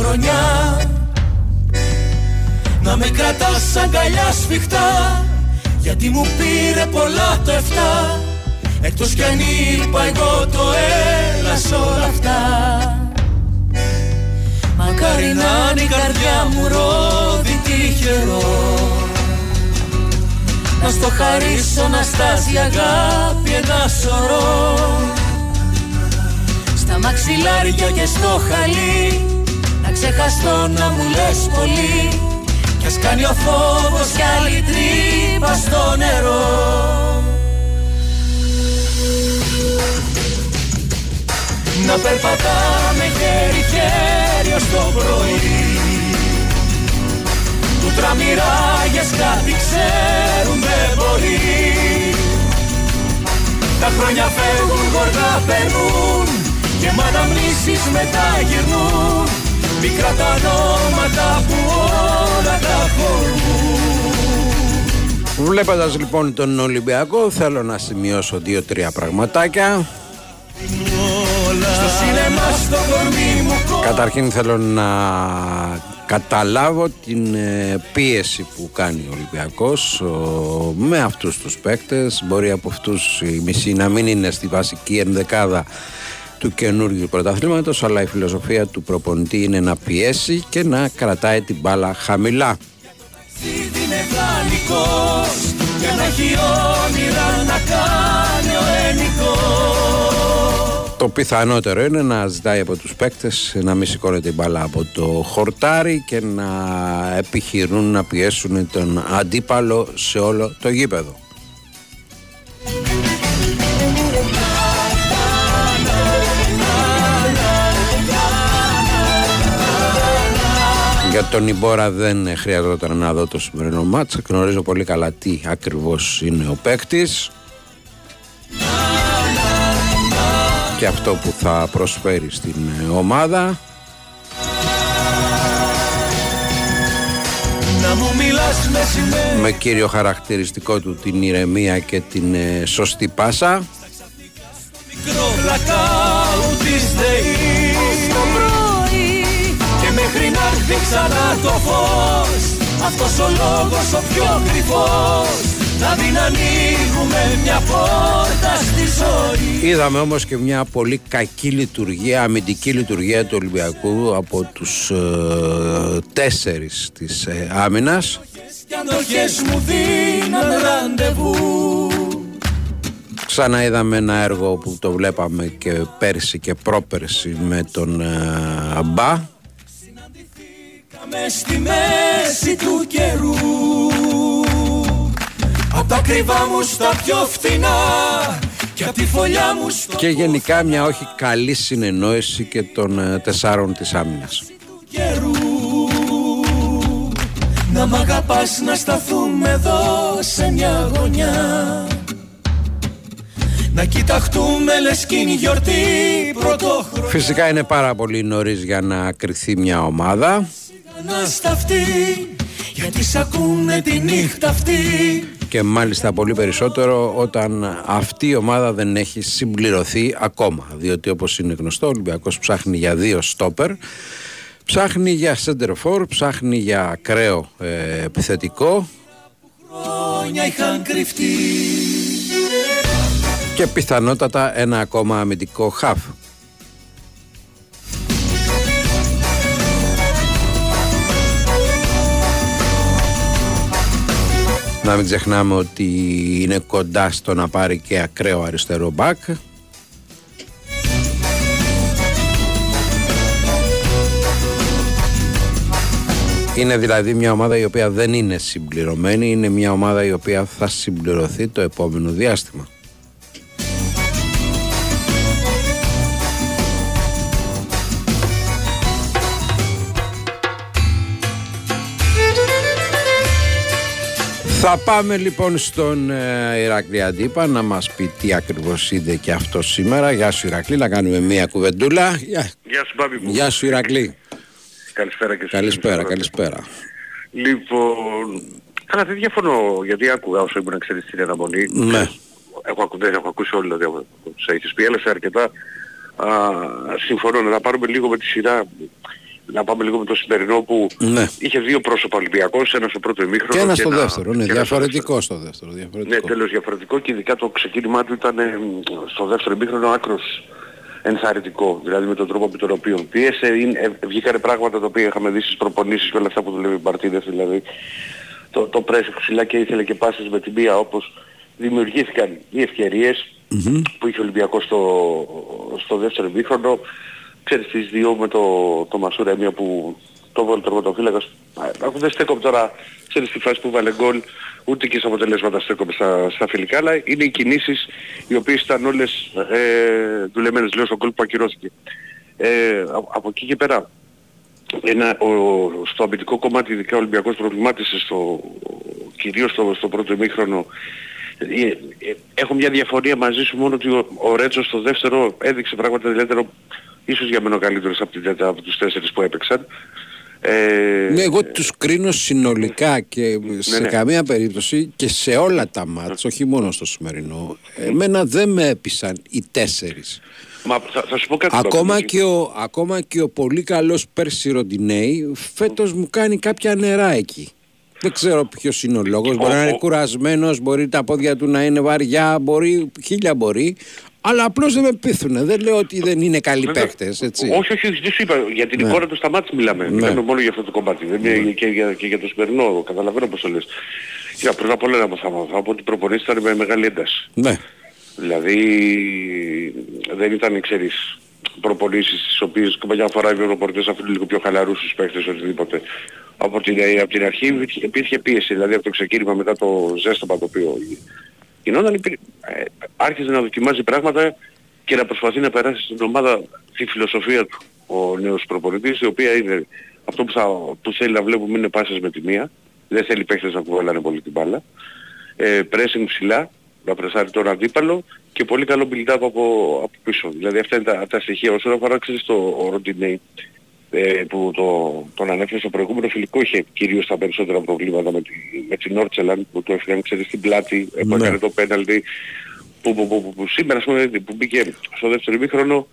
πρωτοχρονιά Να με κρατάς αγκαλιά σφιχτά Γιατί μου πήρε πολλά το εφτά. Εκτός κι αν είπα εγώ το έλας σ' όλα αυτά. Μακάρι να είναι η καρδιά μου ρόδι τυχερό. Να στο χαρίσω να στάσει αγάπη ένα σωρό. Στα μαξιλάρια και στο χαλί Να ξεχαστώ να μου λες πολύ Κι ας κάνει ο φόβος κι άλλη τρύπα στο νερό. Να περπατάμε χέρι-χέρι ως το πρωί Που τραμμυράγες κάτι ξέρουν δεν μπορεί. Τα χρόνια φεύγουν, γοργά περνούν Και μ' αναμνήσεις μετά γυρνούν Μικρά τα νόματα που όλα τα χωρούν Βλέποντας λοιπόν τον Ολυμπιακό θέλω να σημειώσω δύο-τρία πραγματάκια. Καταρχήν θέλω να καταλάβω την ε, πίεση που κάνει ο Ολυμπιακός με αυτούς τους παίκτες. Μπορεί από αυτούς οι μισοί να μην είναι στη βασική ενδεκάδα του καινούργιου πρωταθλήματος αλλά η φιλοσοφία του προπονητή είναι να πιέσει και να κρατάει την μπάλα χαμηλά και να έχει όνειρα να κάνει ο το πιθανότερο είναι να ζητάει από τους παίκτες να μην σηκώνεται η μπάλα από το χορτάρι και να επιχειρούν να πιέσουν τον αντίπαλο σε όλο το γήπεδο. Τον Ιμπόρα δεν χρειαζόταν να δω το σημερινό μάτς Γνωρίζω πολύ καλά τι ακριβώς είναι ο παίκτης και αυτό που θα προσφέρει στην ε, ομάδα. με, κύριο χαρακτηριστικό του την ηρεμία και την ε, σωστή πάσα. Και μέχρι να έρθει ξανά το φως Αυτός ο λόγος ο πιο κρυφός να μην ανοίγουμε μια πόρτα στη ζωή. Είδαμε όμως και μια πολύ κακή λειτουργία, αμυντική λειτουργία του Ολυμπιακού από τους ε, τέσσερις της ε, άμυνας. μου Ξανά είδαμε ένα έργο που το βλέπαμε και πέρσι και πρόπερσι με τον ε, Μπα. Συναντηθήκαμε στη μέση του καιρού. Απ' τα κρυβά μου στα πιο φθηνά και απ' τη φωλιά μου στο Και γενικά μια όχι καλή συνεννόηση και των ε, τεσσάρων της άμυνας. Να μ' αγαπάς να σταθούμε εδώ σε μια γωνιά. Να κοιταχτούμε λες κι γιορτή πρωτόχρονια Φυσικά είναι πάρα πολύ νωρίς για να κρυθεί μια ομάδα Να σταυτεί γιατί σ' ακούνε τη νύχτα αυτή. Και μάλιστα πολύ περισσότερο όταν αυτή η ομάδα δεν έχει συμπληρωθεί ακόμα. Διότι όπως είναι γνωστό ο Ολυμπιακός ψάχνει για δύο στόπερ. Ψάχνει για center for, ψάχνει για ακραίο ε, επιθετικό. Και πιθανότατα ένα ακόμα αμυντικό χαφ Να μην ξεχνάμε ότι είναι κοντά στο να πάρει και ακραίο αριστερό μπακ. Είναι δηλαδή μια ομάδα η οποία δεν είναι συμπληρωμένη, είναι μια ομάδα η οποία θα συμπληρωθεί το επόμενο διάστημα. Θα πάμε λοιπόν στον ε, Ηρακλή Αντίπα να μας πει τι ακριβώς είδε και αυτό σήμερα. Γεια σου Ηρακλή, να κάνουμε μία κουβεντούλα. Γεια, Γεια σου Μπάμπη Γεια σου Ηρακλή. Καλησπέρα και Καλησπέρα, καλησπέρα. Λοιπόν, Καλά, δεν διαφωνώ, γιατί άκουγα όσο ήμουν ξέρεις στην αναμονή. Ναι. Έχω, ακου, δεν έχω ακούσει όλα, δηλαδή, τους έχεις πει, αλλά αρκετά. Α, συμφωνώ, να πάρουμε λίγο με τη σειρά να πάμε λίγο με το σημερινό που ναι. είχε δύο πρόσωπα Ολυμπιακός, ένας στο πρώτο ημίχρονο και ένας στο δεύτερο, ναι, διαφορετικό στο δεύτερο. Διαφορετικό. Ναι, τέλος διαφορετικό και ειδικά το ξεκίνημά του ήταν ε, στο δεύτερο ημίχρονο άκρος ενθαρρυντικό, δηλαδή με τον τρόπο με τον οποίο πίεσε, είναι, ε, βγήκανε πράγματα τα οποία είχαμε δει στις προπονήσεις και όλα αυτά που δουλεύει η Μαρτίνες, δηλαδή το, το πρέσι ψηλά και ήθελε και πάσες με την μία όπως δημιουργήθηκαν οι ευκαιρίες mm-hmm. που είχε ο Ολυμπιακός στο, στο δεύτερο ημίχρονο ξέρεις τις δύο με το, το Μασούρα μία που το βάλει τερματοφύλακας. Αφού δεν στέκομαι τώρα, ξέρεις τη φάση που βάλε γκολ, ούτε και σε αποτελέσματα στέκομαι στα, στα φιλικά, αλλά είναι οι κινήσεις οι οποίες ήταν όλες ε, δουλεμένες, λέω, στο γκολ που ακυρώθηκε. Ε, από εκεί και πέρα, ένα, ο, στο αμυντικό κομμάτι ειδικά ο Ολυμπιακός προβλημάτισε στο, κυρίως στο, στο πρώτο ημίχρονο ε, ε, έχω μια διαφωνία μαζί σου μόνο ότι ο, ο Ρέτσος στο δεύτερο έδειξε πράγματα ιδιαίτερο ίσως για μένα ο καλύτερος από, την, από τους τέσσερις που έπαιξαν. Ε, ναι, εγώ τους κρίνω συνολικά και σε ναι, ναι. καμία περίπτωση και σε όλα τα μάτς, όχι μόνο στο σημερινό. Εμένα δεν με έπεισαν οι τέσσερις. Μα θα, θα σου πω κάτι ακόμα, και ο, ακόμα και ο πολύ καλός Πέρσι Ροντινέη φέτος μου κάνει κάποια νερά εκεί. Δεν ξέρω ποιος είναι ο λόγος. Μπορεί να είναι κουρασμένος, μπορεί τα πόδια του να είναι βαριά, μπορεί, χίλια μπορεί. Αλλά απλώς δεν με πείθουν. Δεν λέω ότι δεν είναι καλοί παίχτε. Όχι, όχι, δεν σου είπα. Για την ναι. εικόνα του στα μάτια μιλάμε. Ναι. Μιλάμε μόνο για αυτό το κομμάτι. Δεν είναι ναι. και, για, και για το σημερινό. Καταλαβαίνω πώς το λες. Για πρώτα απ' όλα να θα, θα πω ότι προπονήσεις ήταν με μεγάλη ένταση. Ναι. Δηλαδή δεν ήταν, ξέρεις, προπονήσεις τις οποίες καμιά φορά οι προπονητές αφήνουν λίγο πιο χαλαρούς στους παίχτες οτιδήποτε. Από την, από την αρχή υπήρχε πίεση, δηλαδή από το ξεκίνημα μετά το ζέστομα το οποίο γινόταν, ε, άρχισε να δοκιμάζει πράγματα και να προσπαθεί να περάσει στην ομάδα τη φιλοσοφία του ο νέος προπονητής, η οποία είναι αυτό που, θα, που θέλει να βλέπουμε είναι πάσες με τη μία, δεν θέλει παίχτες να κουβαλάνε πολύ την μπάλα, ε, pressing ψηλά, να πρεσάρει τον αντίπαλο και πολύ καλό build-up από, από πίσω. Δηλαδή αυτά είναι τα, τα στοιχεία. Όσον αφορά ξέρεις το Ροντινέι, ε, που το, τον ανέφερε στο προηγούμενο φιλικό είχε κυρίως τα περισσότερα προβλήματα με, τη, με την Όρτσελαν που το έφυγαν ξέρεις στην πλάτη, ναι. που έκανε το πέναλτι που, που, που, που, σήμερα πούμε, που μπήκε στο δεύτερο ημίχρονο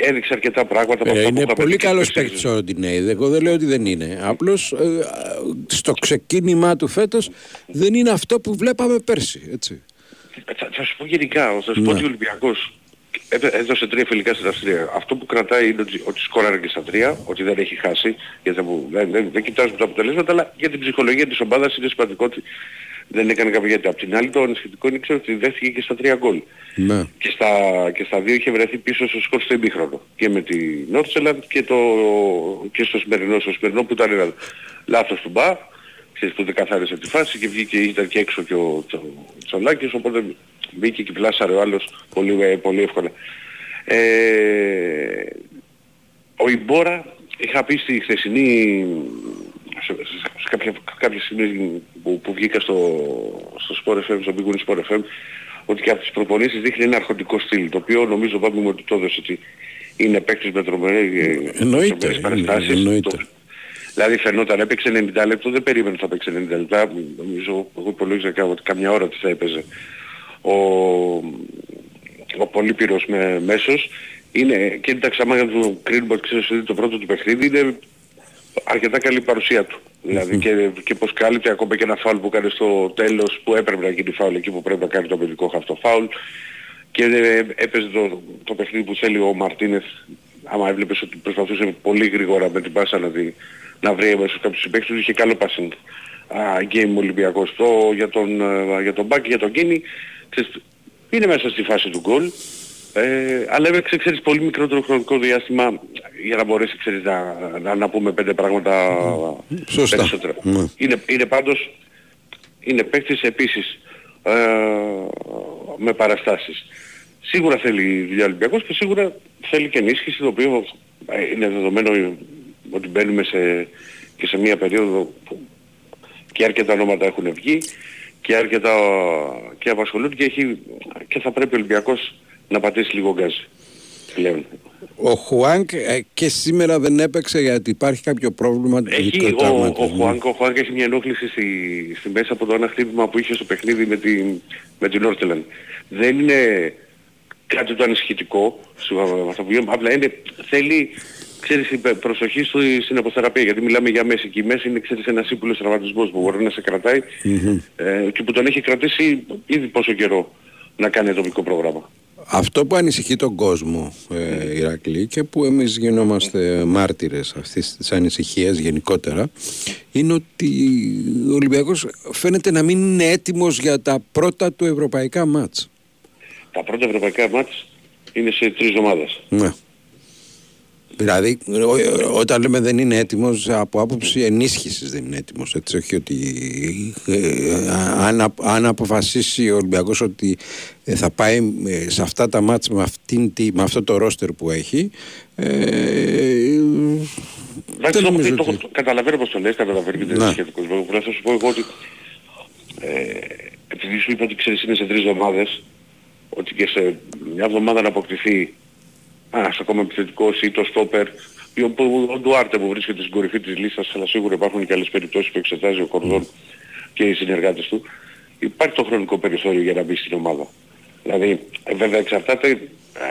έδειξε αρκετά πράγματα. Ε, είναι πολύ καλός παίκτης ο Ροντινέη, εγώ δεν λέω ότι δεν είναι. Απλώς ε, στο ξεκίνημά του φέτος δεν είναι αυτό που βλέπαμε πέρσι, έτσι. Θα, θα σου πω γενικά, θα σου πω ναι. ότι ο Ολυμπιακός έδωσε τρία φιλικά στην Αυστρία. Αυτό που κρατάει είναι ότι, ότι σκόραρε και στα τρία, ότι δεν έχει χάσει, γιατί δεν, δεν, δεν κοιτάζουμε τα αποτελέσματα, αλλά για την ψυχολογία της ομάδας είναι σημαντικό ότι δεν έκανε κάποια γιατί. Απ' την άλλη το ανησυχητικό είναι ξέρω ότι δέχτηκε και στα τρία γκολ. Ναι. Και, στα, και στα δύο είχε βρεθεί πίσω στο σκορ στο ημίχρονο. Και με τη Νόρτσελαντ και, το, και στο σημερινό, στο σημερινό που ήταν ένα λάθος του Μπα, ξέρεις που δεν καθάρισε τη φάση και βγήκε, ήταν και έξω και ο Τσολάκης, οπότε μπήκε και πλάσαρε ο άλλος πολύ, ε, πολύ εύκολα. Ε, ο Ιμπόρα είχα πει στη χθεσινή σε, σε κάποια, κάποια στιγμή που, που βγήκα στο, στο Sport FM, στο Big Sport FM, ότι και από τις προπονήσεις δείχνει ένα αρχοντικό στυλ, το οποίο νομίζω πάμε ότι το έδωσε ότι είναι παίκτης με τρομερές παραστάσεις. Δηλαδή φαινόταν έπαιξε 90 λεπτό, δεν περίμενε θα παίξει 90 λεπτά, νομίζω εγώ υπολόγιζα ότι καμιά ώρα τι θα έπαιζε ο, ο Πολύπυρος με μέσος. Είναι, και εντάξει άμα το κρίνουμε ξέρεις ότι το πρώτο του παιχνίδι είναι αρκετά καλή παρουσία του. Δηλαδή και, και πως κάλυπτε ακόμα και ένα φάουλ που κάνει στο τέλος που έπρεπε να γίνει φάουλ εκεί που πρέπει να κάνει το παιδικό χαυτό φάουλ και έπαιζε το, το παιχνίδι που θέλει ο Μαρτίνεθ. Άμα έβλεπες ότι προσπαθούσε πολύ γρήγορα με την πάσα να, δει, να βρει μέσα κάποιους συμπαίκτες είχε καλό passing uh, game Ολυμπιακός το, για τον, uh, για τον Μπάκ για τον Κίνη είναι μέσα στη φάση του γκολ ε, αλλά έπαιξε ξέρεις πολύ μικρότερο χρονικό διάστημα για να μπορέσει ξέρεις, να, να, να πούμε πέντε πράγματα Σωστά. περισσότερα. Ναι. Είναι, είναι πάντως είναι παίκτης επίσης ε, με παραστάσεις. Σίγουρα θέλει δουλειά Ολυμπιακός και σίγουρα θέλει και ενίσχυση το οποίο ε, είναι δεδομένο ότι μπαίνουμε σε, και σε μια περίοδο που και αρκετά ονόματα έχουν βγει και αρκετά και απασχολούν και, έχει, και θα πρέπει ο Ολυμπιακός να πατήσει λίγο γκάζι. πλέον. Ο Χουάνκ ε, και σήμερα δεν έπαιξε γιατί υπάρχει κάποιο πρόβλημα έχει, ο, ο, Χουάνκ, ο Χουάνκ έχει μια ενόχληση στη, στη μέση από το ένα χτύπημα που είχε στο παιχνίδι με την, με την Όρτελαν. Δεν είναι κάτι το ανησυχητικό, απλά είναι, θέλει ξέρεις, προσοχή στο, στην αποθεραπεία, γιατί μιλάμε για μέση και η μέση είναι ξέρεις, ένας ύπουλος τραυματισμός που μπορεί να σε κρατάει ε, και που τον έχει κρατήσει ήδη πόσο καιρό να κάνει ατομικό πρόγραμμα. Αυτό που ανησυχεί τον κόσμο, ε, Ηρακλή, και που εμείς γινόμαστε μάρτυρες αυτής της ανησυχίας γενικότερα, είναι ότι ο Ολυμπιακός φαίνεται να μην είναι έτοιμος για τα πρώτα του ευρωπαϊκά μάτς. Τα πρώτα ευρωπαϊκά μάτς είναι σε τρεις εβδομάδες. Ναι. Δηλαδή, όταν λέμε δεν είναι έτοιμος, από άποψη ενίσχυσης δεν είναι έτοιμος. Έτσι, όχι ότι ε, αν, αν αποφασίσει ο Ολυμπιακός ότι ε, θα πάει ε, σε αυτά τα μάτια με, αυτήν, με αυτό το ρόστερ που έχει, ε, Εντάξει, το, το, το, καταλαβαίνω πως το λες, καταλαβαίνω και δεν είναι σχετικός. Πρέπει να σου πω εγώ ότι ε, επειδή σου είπα ότι ξέρεις είναι σε τρεις εβδομάδες, ότι και σε μια εβδομάδα να αποκτηθεί ένας ακόμα επιθετικός ή το στόπερ ή ο, ο Ντουάρτε που βρίσκεται στην κορυφή της λίστας αλλά σίγουρα υπάρχουν και άλλες περιπτώσεις που εξετάζει ο Κορδόν και οι συνεργάτες του υπάρχει το χρονικό περιθώριο για να μπει στην ομάδα. Δηλαδή ε, βέβαια εξαρτάται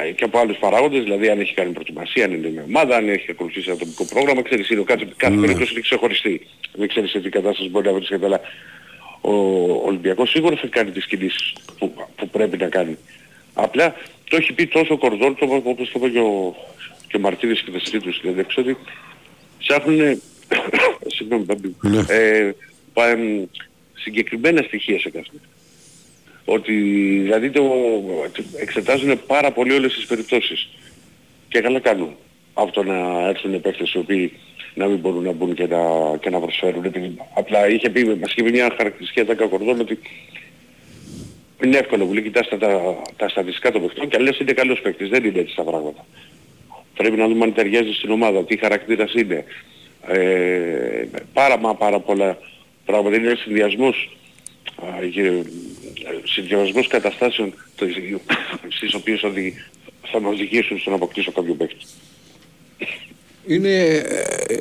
ε, και από άλλους παράγοντες, δηλαδή αν έχει κάνει προετοιμασία, αν είναι μια ομάδα, αν έχει ακολουθήσει ένα τοπικό πρόγραμμα, ξέρεις, είναι κάθε, κάθε mm. περίπτωση είναι ξεχωριστή. Δεν ξέρεις σε τι κατάσταση μπορεί να βρίσκεται, αλλά ο Ολυμπιακός σίγουρα θα κάνει τις κινήσεις που, που πρέπει να κάνει. Απλά το έχει πει τόσο ο Κορδόν, το, όπως το είπε και ο, και ο Μαρτίνης και τα συζήτηση στην δηλαδή, ότι ψάχνουν, συγγνώμη ναι. ε, συγκεκριμένα στοιχεία σε κάθε. Ότι δηλαδή το εξετάζουν πάρα πολύ όλες τις περιπτώσεις. Και καλά κάνουν αυτό να έρθουν παίκτες οι οποίοι να μην μπορούν να μπουν και να, και να προσφέρουν. Επειδή απλά είχε πει, μας είχε πει μια χαρακτηριστική ατάκα κορδόν ότι είναι εύκολο που λέει κοιτάς τα, τα, στατιστικά των παιχτών και λες είναι καλός παίκτης. Δεν είναι έτσι τα πράγματα. Πρέπει να δούμε αν ταιριάζει στην ομάδα, τι χαρακτήρας είναι. Ε, πάρα μα πάρα πολλά πράγματα. Είναι συνδυασμός, συνδυασμός καταστάσεων στις οποίες θα μας οδηγήσουν στο να αποκτήσω κάποιο παίκτη. Είναι,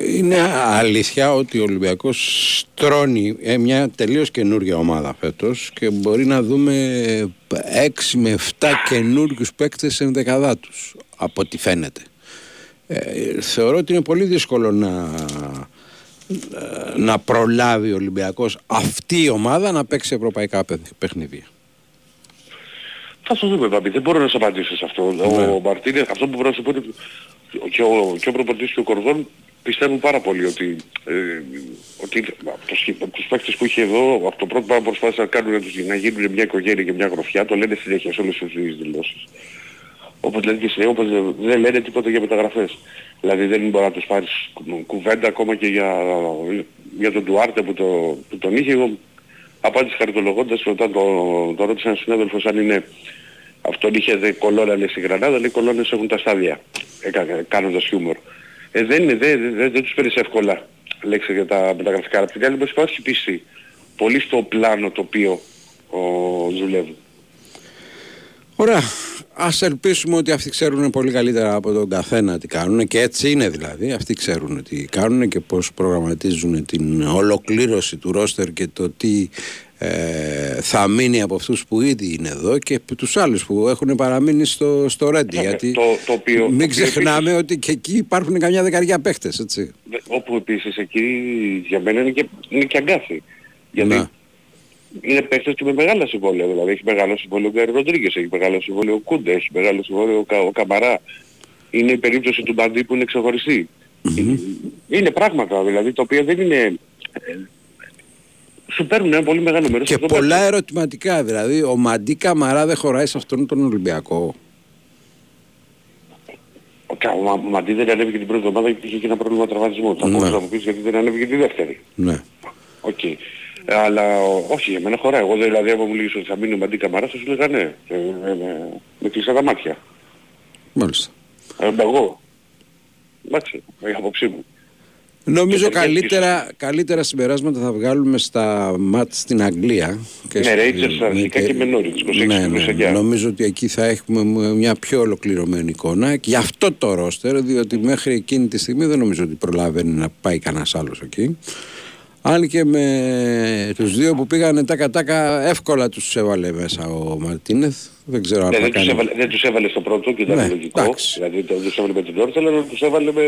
είναι αλήθεια ότι ο Ολυμπιακός στρώνει ε, μια τελείως καινούργια ομάδα φέτος και μπορεί να δούμε 6 με 7 καινούργιους παίκτες σε δεκαδά τους από ό,τι φαίνεται. Ε, θεωρώ ότι είναι πολύ δύσκολο να, να προλάβει ο Ολυμπιακός αυτή η ομάδα να παίξει ευρωπαϊκά παιχνίδια. Θα σου δούμε, Παπί. Δεν μπορώ να σου απαντήσω σε αυτό. Ναι. Ο Μαρτίνες, αυτό που μπορώ να σου πω και ο, και ο προπονητής και ο Κορδόν πιστεύουν πάρα πολύ ότι, ε, ότι από τους παίκτες που είχε εδώ, από το πρώτο πράγμα προσπάθησαν να κάνουν να, να γίνουν μια οικογένεια και μια γροφιά, το λένε συνέχεια σε όλες τις δηλώσεις. Όπως λένε και συνέχεια, όπως δεν λένε τίποτα για μεταγραφές. Δηλαδή δεν μπορεί να τους πάρεις κουβέντα ακόμα και για, για τον Τουάρτε που, το, που τον είχε. Εγώ απάντηση χαριτολογώντας όταν το, το ρώτησε ένας συνάδελφος αν είναι αυτόν είχε δε κολόνα λέει στην Γρανάδα, λέει κολόνες έχουν τα στάδια, ε, κάνοντας χιούμορ. Ε, δεν είναι, δεν, δεν, δεν τους παίρνεις εύκολα λέξη για τα μεταγραφικά. Από την άλλη μας υπάρχει πίστη πολύ στο πλάνο το οποίο ο, δουλεύουν. Ωραία. Ας ελπίσουμε ότι αυτοί ξέρουν πολύ καλύτερα από τον καθένα τι κάνουν και έτσι είναι δηλαδή. Αυτοί ξέρουν τι κάνουν και πώς προγραμματίζουν την ολοκλήρωση του ρόστερ και το τι ε, θα μείνει από αυτούς που ήδη είναι εδώ και τους άλλους που έχουν παραμείνει στο, στο Ρέντι. Ναι, γιατί το, το οποίο, μην ξεχνάμε ότι και εκεί υπάρχουν καμιά δεκαριά παίχτες, έτσι. Όπου επίσης εκεί για μένα είναι και, είναι και αγκάθι. Γιατί να. είναι παίχτες και με μεγάλα συμβόλαια. Δηλαδή έχει μεγάλο συμβόλαιο ο Γκάρι Ροντρίγκες, έχει μεγάλο συμβόλαιο ο Κούντε, έχει μεγάλο συμβόλαιο ο, ο Καμαρά. Είναι η περίπτωση του Μπαντή που είναι ξεχωριστή. Mm-hmm. Είναι πράγματα δηλαδή τα οποία δεν είναι σου παίρνουν ένα πολύ μεγάλο μέρος. Και πολλά ερωτηματικά δηλαδή. Ο Μαντί Καμαρά δεν χωράει σε αυτόν τον Ολυμπιακό. Ο Μαντί δεν ανέβηκε την πρώτη εβδομάδα γιατί είχε και ένα πρόβλημα τραυματισμού. Θα μπορούσες να μου πεις γιατί δεν ανέβηκε τη δεύτερη. Ναι. OK. Okay. Αλλά όχι, για μένα χωράει. Εγώ δηλαδή άμα μου 'λεγες ότι θα μείνει ο Μαντί Καμαρά θα σου λέγα ναι. Ε, ε, ε, με κλειστά τα μάτια. Μάλιστα. Ε, εγώ. Εντάξει, η άποψή μου. Νομίζω καλύτερα, καλύτερα συμπεράσματα θα βγάλουμε στα μάτς στην Αγγλία. Και ναι, Rangers αρχικά και με Νόριτς, 26 ναι, ναι, ναι, Νομίζω ότι εκεί θα έχουμε μια πιο ολοκληρωμένη εικόνα και γι' αυτό το ρόστερ, διότι μέχρι εκείνη τη στιγμή δεν νομίζω ότι προλάβαινε να πάει κανένας άλλος εκεί. Αν και με τους δύο που πήγανε τα κατάκα εύκολα τους έβαλε μέσα ο Μαρτίνεθ. Δεν ξέρω αν ναι, δεν, κάνει... τους έβαλε, δεν τους έβαλε στο πρώτο και ήταν ναι, λογικό. Εντάξει. Δηλαδή δεν τους έβαλε με την Τόρτσα, αλλά τους έβαλε με...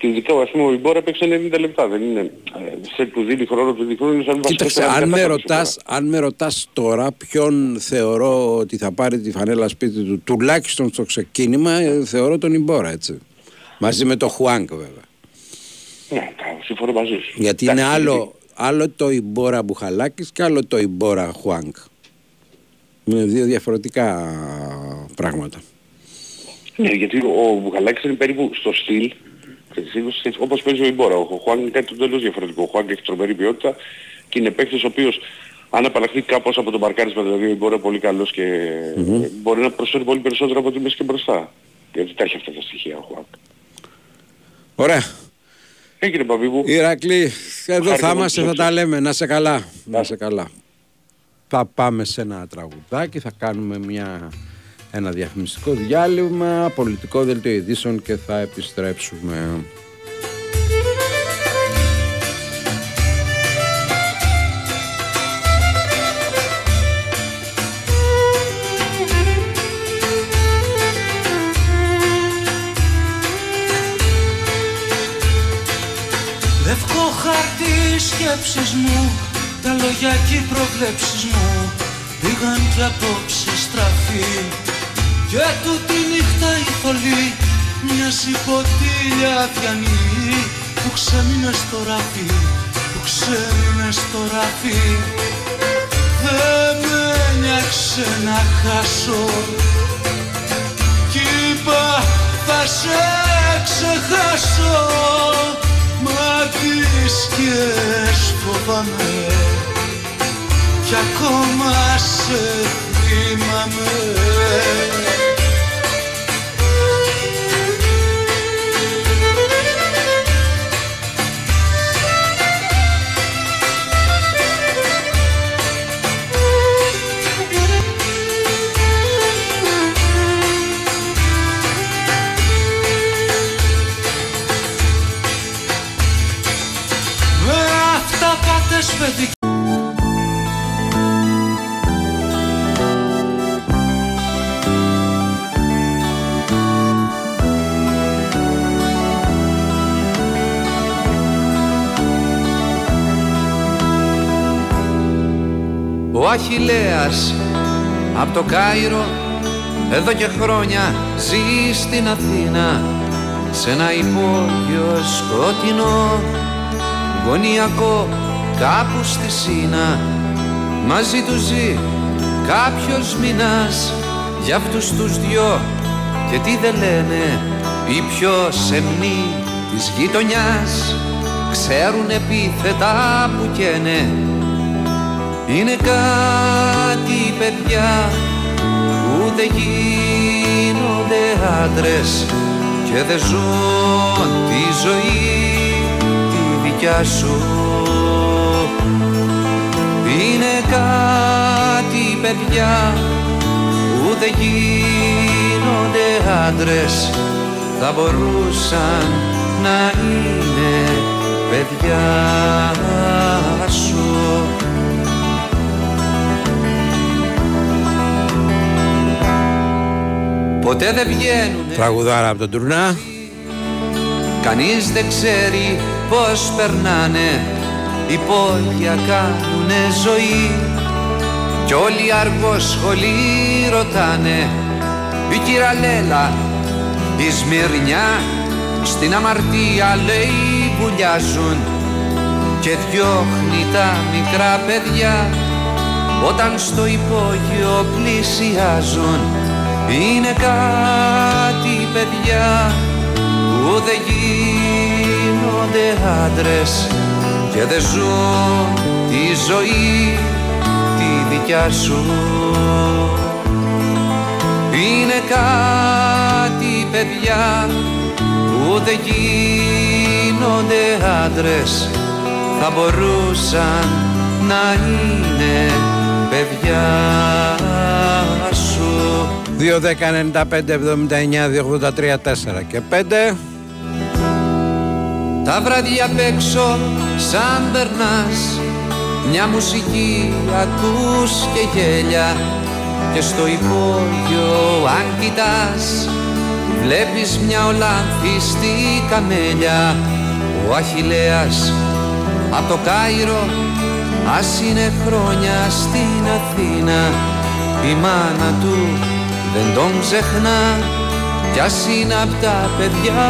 Και ειδικά ας πούμε ο Ιμπόρα έπαιξε 90 λεπτά. Δεν είναι... Ε, σε του δίνει χρόνο του διχρόνου είναι σαν Κοίταξε, αν με, ρωτάς, αν με ρωτάς τώρα ποιον θεωρώ ότι θα πάρει τη φανέλα σπίτι του τουλάχιστον στο ξεκίνημα, ε, θεωρώ τον Ιμπόρα έτσι. Μαζί με τον Χουάνκ βέβαια. Ναι, συμφωνώ μαζί σου. Γιατί είναι άλλο, άλλο το Ιμπόρα Μπουχαλάκης και άλλο το Ιμπόρα Χουάνκ. Είναι δύο διαφορετικά πράγματα. Ναι, γιατί ο Μπουχαλάκης είναι περίπου στο στυλ όπως παίζει ο Ιμπόρα. Ο Χουάνκ είναι κάτι τελείως διαφορετικό. Ο Χουάνκ έχει τρομερή ποιότητα και είναι παίκτης ο οποίος αν απαλλαχθεί κάπως από τον παρκάρισμα, δηλαδή ο Ιμπόρα είναι πολύ καλός και mm-hmm. μπορεί να προσφέρει πολύ περισσότερο από ό,τι μέσα και μπροστά. Γιατί τα έχει αυτά τα στοιχεία ο Χουάνκ. Ωραία. Έγινε Παπίπου. Ηρακλή, εδώ θα είμαστε, θα τα λέμε. Να σε καλά. Να σε καλά. Θα πάμε σε ένα τραγουδάκι, θα κάνουμε μια, ένα διαφημιστικό διάλειμμα, πολιτικό δελτίο ειδήσεων και θα επιστρέψουμε. σκέψεις μου Τα λόγια και οι προβλέψεις μου Πήγαν κι απόψε στραφή Και τούτη νύχτα η θολή Μια ποτήλια αδιανή Που ξέμεινες στο ράφι Που ξέμεινες στο ράφι. Δεν με νιάξε να χάσω. Κι είπα θα σε ξεχάσω Μα τις σκιές φοβάμαι. Κι ακόμα σε θυμάμαι Ο Αχιλέας από το Κάιρο εδώ και χρόνια ζει στην Αθήνα σε ένα υπόγειο σκοτεινό γωνιακό κάπου στη Σίνα. Μαζί τους ζει κάποιος μήνας για αυτούς τους δυο και τι δεν λένε οι πιο σεμνοί της γειτονιάς. Ξέρουν επίθετα που καίνε. Είναι κάτι παιδιά που δεν γίνονται άντρες και δεν ζουν τη ζωή τη δικιά σου κάτι παιδιά που δεν γίνονται άντρες. Θα μπορούσαν να είναι παιδιά σου. Ποτέ δεν βγαίνουν Τραγουδάρα από τον Τουρνά Κανείς δεν ξέρει πως περνάνε Υπόγεια κάνουνε ζωή. Κι όλοι αργόσχολοι ρωτάνε. Η κυραλέλα η Σμυρνιά Στην αμαρτία λέει βουλιάζουν Και διώχνει τα μικρά παιδιά Όταν στο υπόγειο πλησιάζουν. Είναι κάτι παιδιά που δεν γίνονται άντρες και δεν ζουν τη ζωή τη δικιά σου. Είναι κάτι παιδιά που δεν γίνονται γίνονται άντρες. Θα μπορούσαν να είναι παιδιά σου. 2, 10, 95, 79, 283, 4 και 5 Τα βράδια απ' έξω σαν περνάς Μια μουσική ακούς και γέλια. Και στο υπόγειο αν κοιτάς Βλέπεις μια ολάνθιστη καμέλια. Ο Αχιλέας από το Κάιρο Ας είναι χρόνια στην Αθήνα. Η μάνα του δεν τον ξεχνά Κι ας είναι απ' τα παιδιά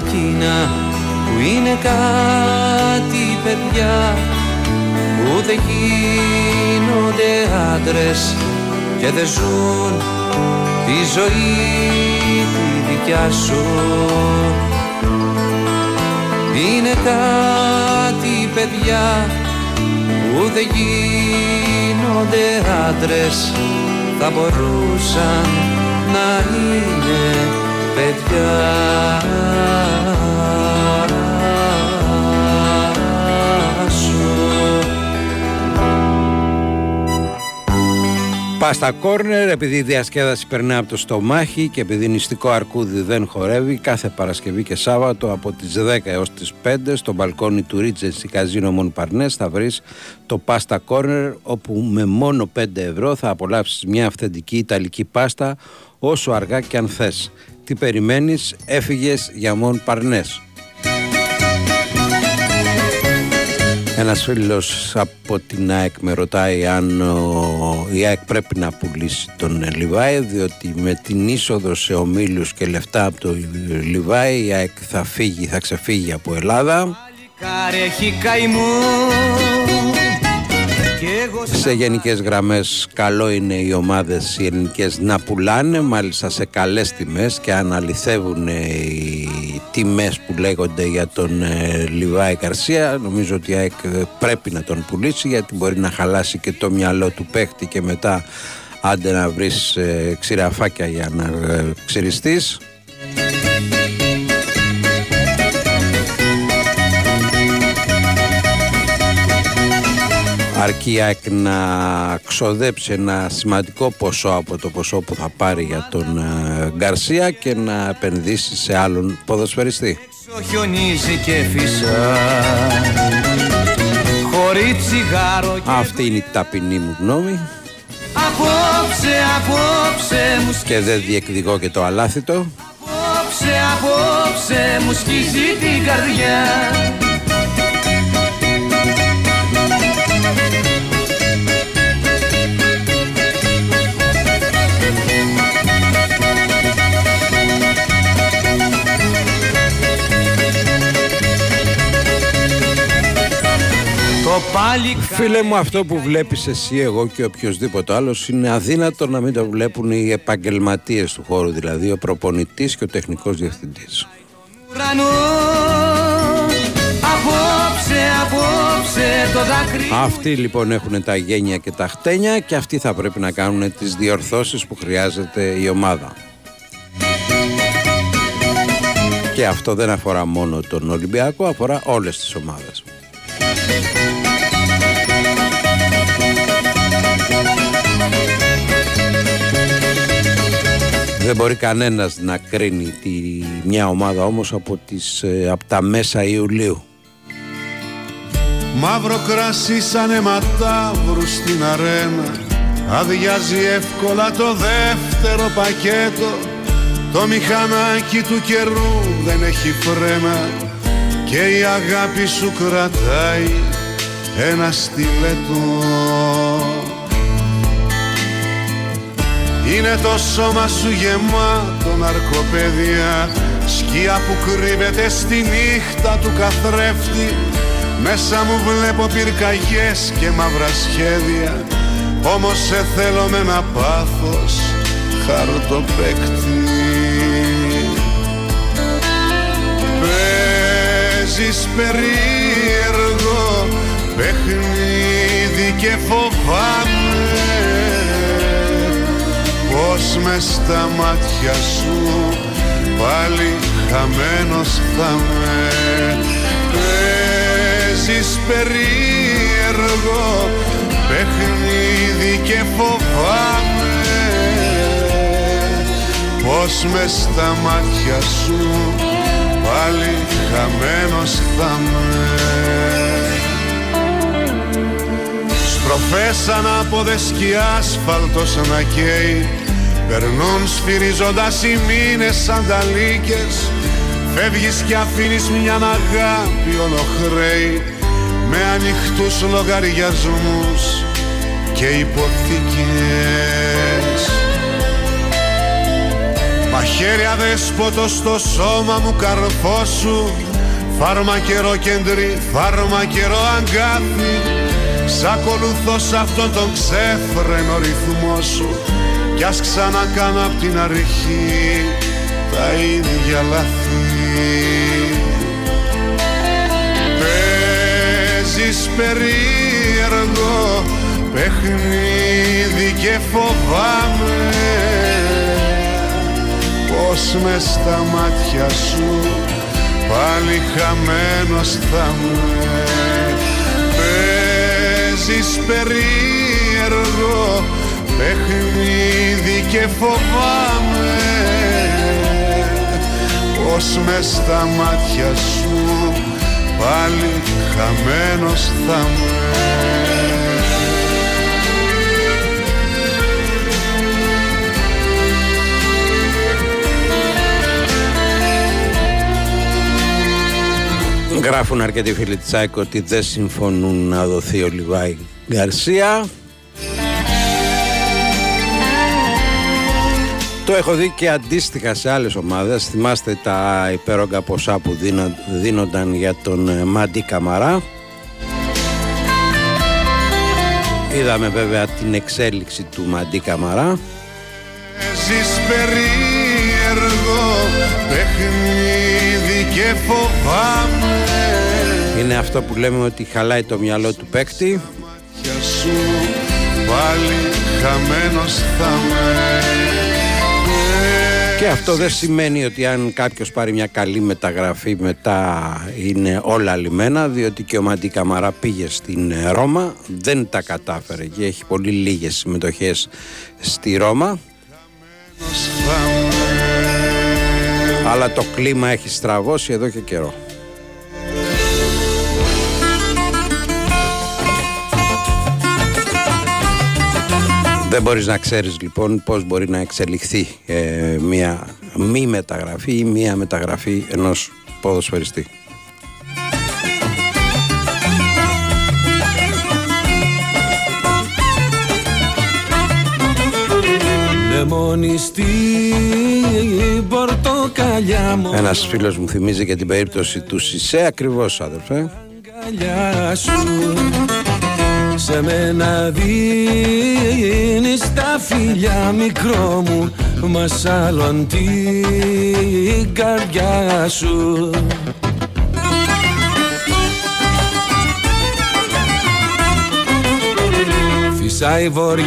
εκείνα Που είναι κάτι παιδιά Που δεν γίνονται άντρες Και δεν ζουν τη ζωή τη δικιά σου. Είναι κάτι παιδιά που δεν γίνονται άντρες θα μπορούσαν να είναι παιδιά Πάστα κόρνερ, επειδή η διασκέδαση περνά από το στομάχι και επειδή νηστικό αρκούδι δεν χορεύει, κάθε Παρασκευή και Σάββατο από τις 10 έως τις 5 στο μπαλκόνι του Regency Καζίνο Μονπαρνές θα βρεις το Πάστα κόρνερ όπου με μόνο 5 ευρώ θα απολαύσεις μια αυθεντική ιταλική πάστα όσο αργά και αν θες. Τι περιμένεις, έφυγες για Μονπαρνές. Ένας φίλος από την ΑΕΚ με ρωτάει αν ο, η ΑΕΚ πρέπει να πουλήσει τον Λιβάη διότι με την είσοδο σε ομίλους και λεφτά από το Λιβάη η ΑΕΚ θα φύγει, θα ξεφύγει από Ελλάδα. Σε γενικές γραμμές καλό είναι οι ομάδες οι ελληνικές να πουλάνε μάλιστα σε καλές τιμές και αν αληθεύουν οι τιμές που λέγονται για τον ε, Λιβάη Καρσία νομίζω ότι η πρέπει να τον πουλήσει γιατί μπορεί να χαλάσει και το μυαλό του παίχτη και μετά άντε να βρεις ε, ξηραφάκια για να ε, ξυριστείς αρκεί η να ξοδέψει ένα σημαντικό ποσό από το ποσό που θα πάρει για τον ε, Γκαρσία και να επενδύσει σε άλλον ποδοσφαιριστή. Αυτή είναι η ταπεινή μου γνώμη. Απόψε, απόψε μου Και δεν διεκδικώ και το αλάθητο. Απόψε, απόψε μου σκίζει την καρδιά. Φίλε μου αυτό που βλέπεις εσύ εγώ και οποιοδήποτε άλλος είναι αδύνατο να μην το βλέπουν οι επαγγελματίες του χώρου δηλαδή ο προπονητής και ο τεχνικός διευθυντής Αυτοί λοιπόν έχουν τα γένεια και τα χτένια και αυτοί θα πρέπει να κάνουν τις διορθώσεις που χρειάζεται η ομάδα. Και αυτό δεν αφορά μόνο τον Ολυμπιακό, αφορά όλες τις ομάδες. Δεν μπορεί κανένας να κρίνει τη, μια ομάδα όμως από, τις, ε, από τα μέσα Ιουλίου. Μαύρο κρασί σαν αιματάβρου στην αρένα. Αδειάζει εύκολα το δεύτερο πακέτο. Το μηχανάκι του καιρού δεν έχει φρένα. Και η αγάπη σου κρατάει ένα στιλέτο Είναι το σώμα σου γεμάτο ναρκοπαίδια Σκιά που κρύβεται στη νύχτα του καθρέφτη. Μέσα μου βλέπω πυρκαγιές και μαύρα σχέδια. Όμως σε θέλω με ένα πάθος χαρτοπέκτη. Παίζεις περίεργο παιχνίδι και φοβάμαι πως μες στα μάτια σου πάλι χαμένος θα με. Παίζεις περίεργο παιχνίδι και φοβάμαι. Πως μες στα μάτια σου πάλι χαμένος θα με. Στροφές ανάποδες και άσφαλτος να καίει Περνούν σφυρίζοντας οι μήνες σαν τα λύκες. Φεύγεις και αφήνεις μια αγάπη ολοχρέη Με ανοιχτούς λογαριασμούς και υποθήκες. Μαχαίρια δέσποτο στο σώμα μου καρφώσου Φάρμακερο κεντρί, φάρμακερο αγκάθι. Σ' ακολουθώ σ' αυτόν τον ξέφρενο ρυθμό σου κι ας ξανακάνω απ' την αρχή τα ίδια λάθη. Παίζεις περίεργο παιχνίδι και φοβάμαι. Πως με στα μάτια σου πάλι χαμένος θα με Παίζεις περίεργο παιχνίδι και φοβάμαι πως μες στα μάτια σου πάλι χαμένος θα με Γράφουν αρκετοί φίλοι της ΑΕΚ ότι δεν συμφωνούν να δοθεί ο Λιβάη Γκαρσία Το έχω δει και αντίστοιχα σε άλλες ομάδες. Θυμάστε τα υπέρογκα ποσά που δίνονταν για τον ε, Μάντι Καμαρά. Είδαμε βέβαια την εξέλιξη του Μαντί Καμαρά. Ζεις περίεργο παιχνίδι και φοβάμαι Είναι αυτό που λέμε ότι χαλάει το μυαλό του παίκτη σου πάλι χαμένος θα με και αυτό δεν σημαίνει ότι αν κάποιος πάρει μια καλή μεταγραφή μετά είναι όλα λιμένα διότι και ο Μαντί Καμαρά πήγε στην Ρώμα δεν τα κατάφερε και έχει πολύ λίγες συμμετοχές στη Ρώμα αλλά το κλίμα έχει στραβώσει εδώ και καιρό. Δεν μπορείς να ξέρεις λοιπόν πώς μπορεί να εξελιχθεί ε, μια μη μεταγραφή ή μια μεταγραφή ενός ποδοσφαιριστή. Ένας φίλος μου θυμίζει για την περίπτωση του Σισε ακριβώς αδερφέ σε μένα δίνεις τα φιλιά μικρό μου Μας άλλον την καρδιά σου. Φυσάει βοριάς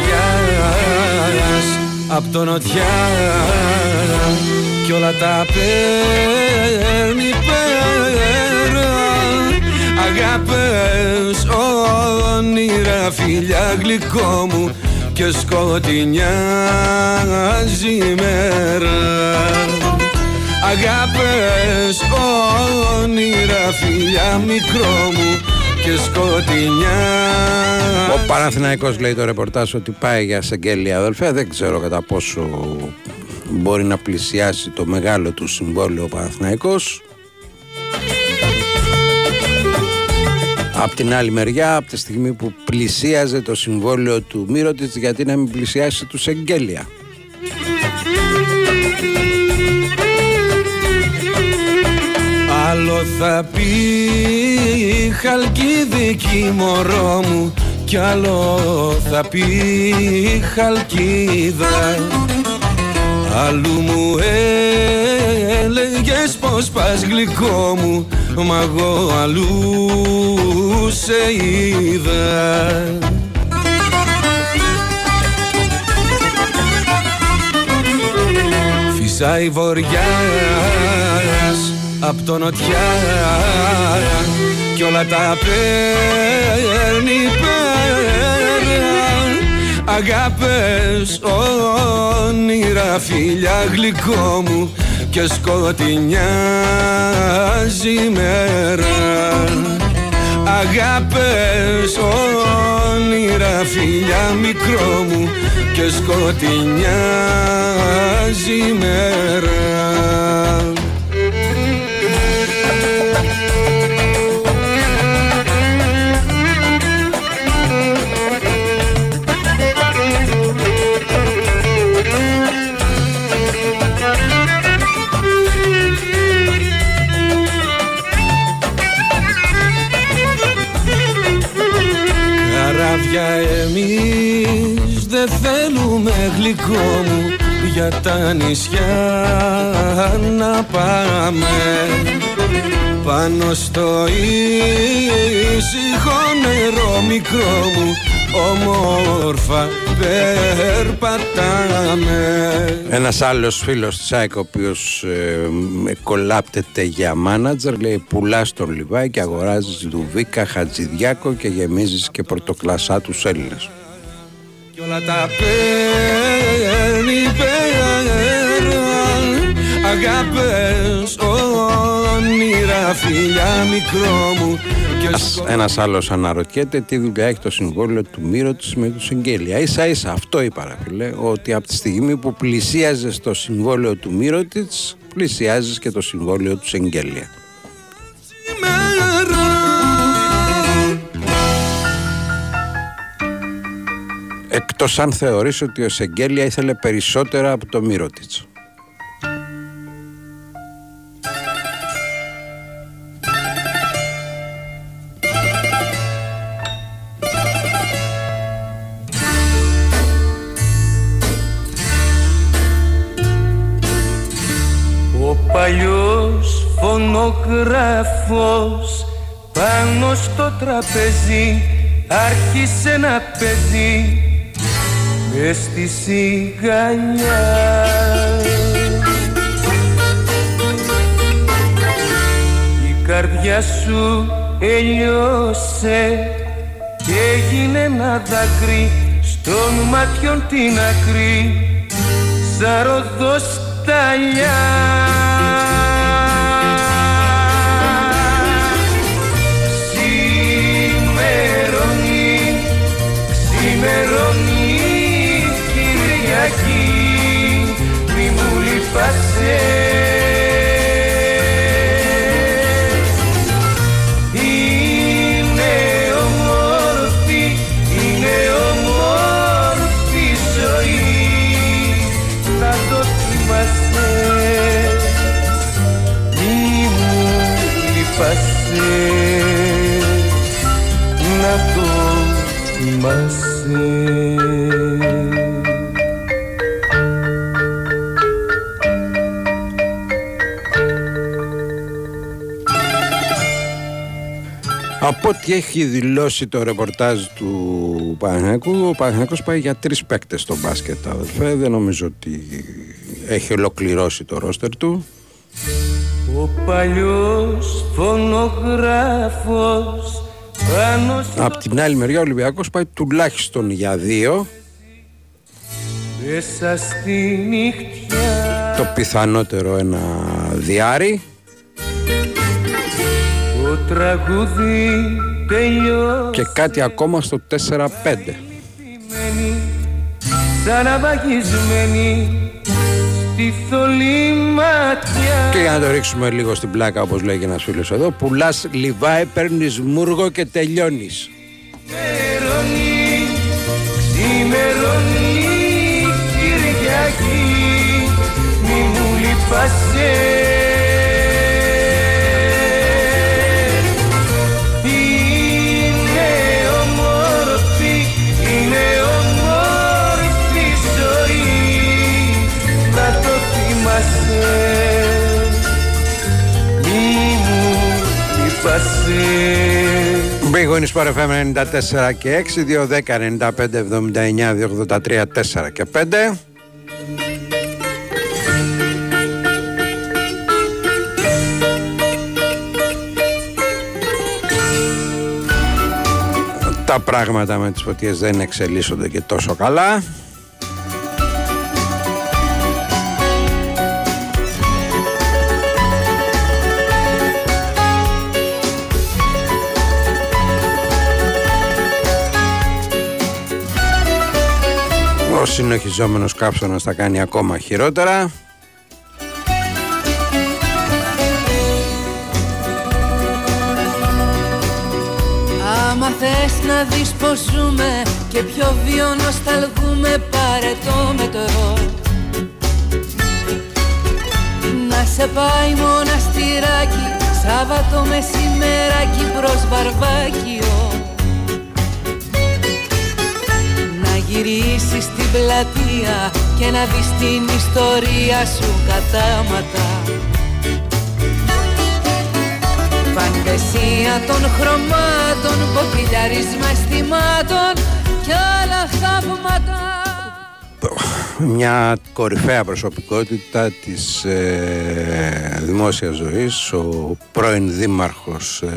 απ' το νοτιά Κι όλα τα παίρνει πέρα Αγάπες όνειρα φιλιά γλυκό μου και σκοτεινιάζει η μέρα Αγάπες όνειρα φιλιά μικρό μου και σκοτεινιά Ο Παναθηναϊκός λέει το ρεπορτάζ ότι πάει για Σεγγέλια αδελφέ. Δεν ξέρω κατά πόσο μπορεί να πλησιάσει το μεγάλο του συμβόλαιο ο Παναθηναϊκός Απ' την άλλη μεριά, από τη στιγμή που πλησίαζε το συμβόλαιο του Μύρωτης, γιατί να μην πλησιάσει τους Εγγέλια. Άλλο θα πει χαλκίδικη μωρό μου κι άλλο θα πει χαλκίδα Αλλού μου έλεγες πως πας γλυκό μου Μα εγώ αλλού σε είδα. Φυσάει βοριάς απ' το νοτιά κι όλα τα παίρνει πέρα Αγάπες όνειρα φίλια γλυκό μου και σκοτεινιάζει μέρα Αγάπες όνειρα φίλια μικρό μου και σκοτεινιάζει μέρα γλυκό μου για τα νησιά να πάμε. Πάνω στο ήσυχο νερό μικρό μου όμορφα περπατάμε. Ένας άλλος φίλος της ΑΕΚ ο οποίος ε, κολάπτεται για μάνατζερ λέει πουλάς τον Λιβάη και αγοράζεις Δουβίκα, Χατζηδιάκο και γεμίζεις και πρωτοκλασσά τους Έλληνες κι όλα τα παίρνει πέρα Αγάπες όνειρα φιλιά μικρό μου ένας άλλος αναρωτιέται τι δουλειά έχει το συμβόλαιο του Μύρο της με τους Συγγέλια. σα ίσα αυτό είπα, ρε φίλε, ότι από τη στιγμή που πλησίαζες το συμβόλαιο του Μύρο της, πλησιάζεις και το συμβόλαιο τους Συγγέλια. Εκτός αν θεωρείς ότι ο Σεγγέλια ήθελε περισσότερα από το Μύρωτιτς. Φωνογράφος πάνω στο τραπέζι άρχισε να παίζει μες στη σιγανιά. Η καρδιά σου έλειωσε και έγινε ένα δάκρυ στον ματιόν την άκρη. Σαν ροδοσταλιά Από ό,τι έχει δηλώσει το ρεπορτάζ του Παναγιακού, ο Παναγιακός πάει για τρεις παίκτες στο μπάσκετ, αδελφέ. Δεν νομίζω ότι έχει ολοκληρώσει το ρόστερ του. Ο παλιός φωνογράφος Απ' την άλλη μεριά ο Ολυμπιακός πάει τουλάχιστον για δύο Μέσα στη νύχτια Το πιθανότερο ένα διάρρη τραγούδι Και κάτι ακόμα στο 4-5 Σαν αβαγισμένη στη θολή ματιά. Και για να το ρίξουμε λίγο στην πλάκα όπως λέγει ένας φίλος εδώ Πουλάς λιβάε, παίρνεις μούργο και τελειώνεις. Ξημερώνει, ξημερώνει Κυριακή Μη μου λυπάσαι σπάσει. Μπήγονι παρεφέμε 94 και 6, 2, 10, 95, 79, 283, 4 και 5. Τα πράγματα με τις φωτιές δεν εξελίσσονται και τόσο καλά. Συνοχιζόμενος κάψονας θα κάνει ακόμα χειρότερα. Άμα θες να δεις πως ζούμε και πιο βίο νοσταλγούμε πάρε το μετρό Να σε πάει μοναστηράκι Σάββατο μεσημεράκι προς Βαρβάκιο γυρίσεις στην πλατεία και να δεις την ιστορία σου κατάματα. Φαντεσία των χρωμάτων, ποπιλιάρισμα αισθημάτων και άλλα θαύματα μια κορυφαία προσωπικότητα της ε, δημόσιας ζωής ο πρώην δήμαρχος ε,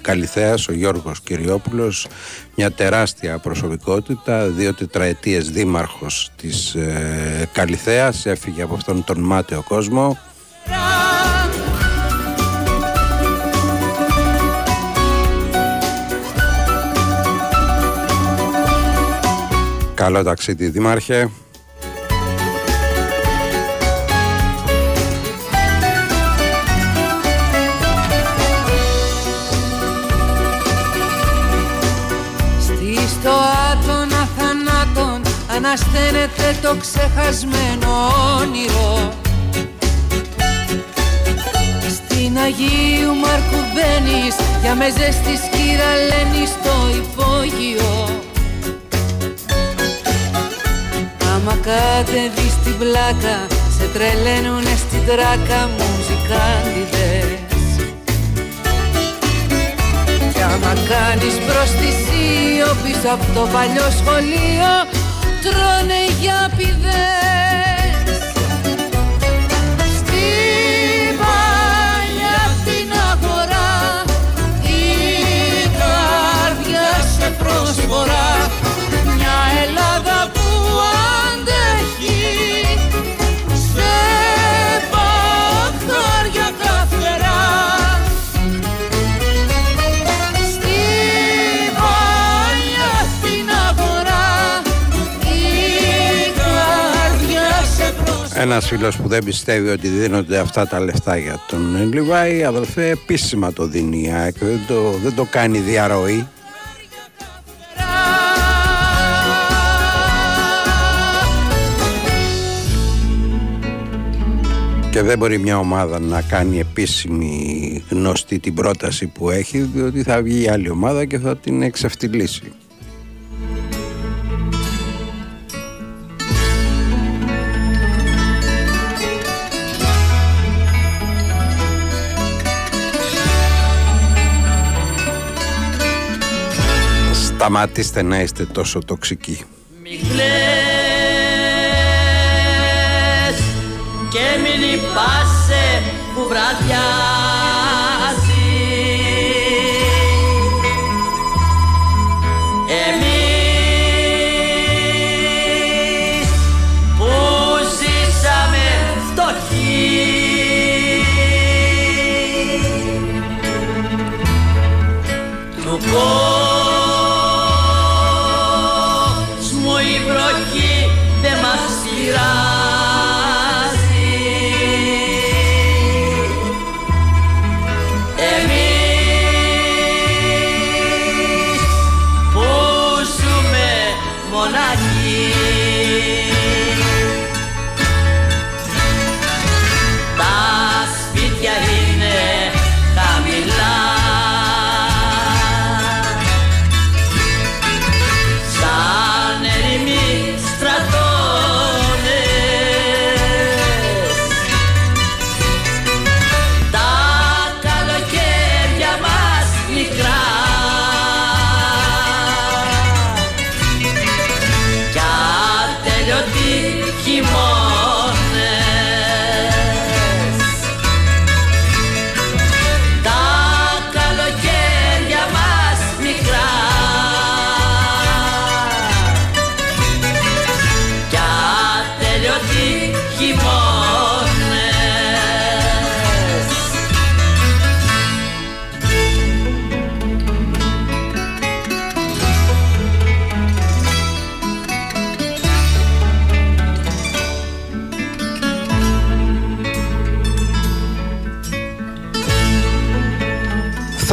Καλιθέας ο Γιώργος Κυριόπουλος. Μια τεράστια προσωπικότητα δύο τετραετίες δήμαρχος της ε, Καλιθέας έφυγε από αυτόν τον μάταιο κόσμο. Καλό ταξίδι Δήμαρχε. Ανασταίνεται το ξεχασμένο όνειρο. Στην Αγίου Μάρκου μπαίνεις για μεζές της κυραλένης στο υπόγειο. Άμα κατεβείς την πλάκα Σε τρελαίνουνε στην τράκα μουζικάντιδες Κι άμα κάνεις προστισίο Πίσω από το παλιό σχολείο Τρώνε για πηδές Ένας φίλος που δεν πιστεύει ότι δίνονται αυτά τα λεφτά για τον Λιβάη, αδελφέ, επίσημα το δίνει η ΑΕΚ. Δεν το, δεν το κάνει διαρροή. Και δεν μπορεί μια ομάδα να κάνει επίσημη γνωστή την πρόταση που έχει, διότι θα βγει η άλλη ομάδα και θα την εξευτυλίσει. Σταματήστε να είστε τόσο τοξικοί. Μη κλαις και μην λυπάσαι που βραδιάζει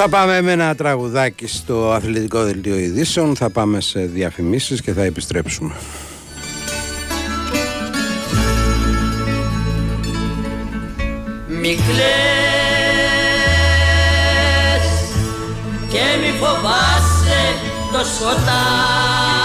Θα πάμε με ένα τραγουδάκι στο αθλητικό δελτίο ειδήσεων, θα πάμε σε διαφημίσεις και θα επιστρέψουμε. Μη και μη φοβάσαι το σκοτάδι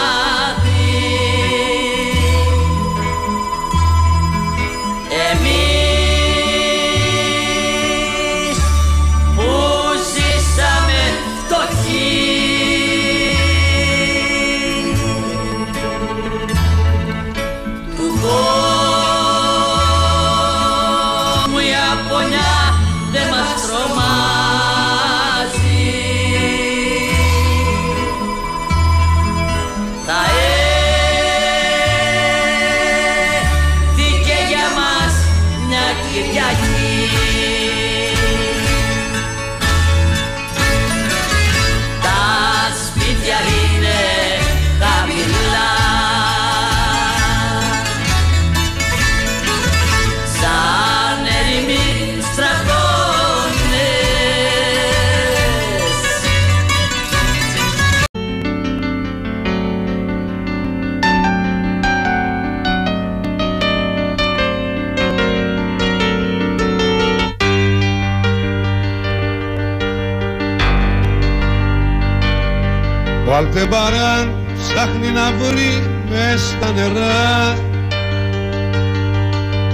Αλτεμπαράν ψάχνει να βρει μες στα νερά.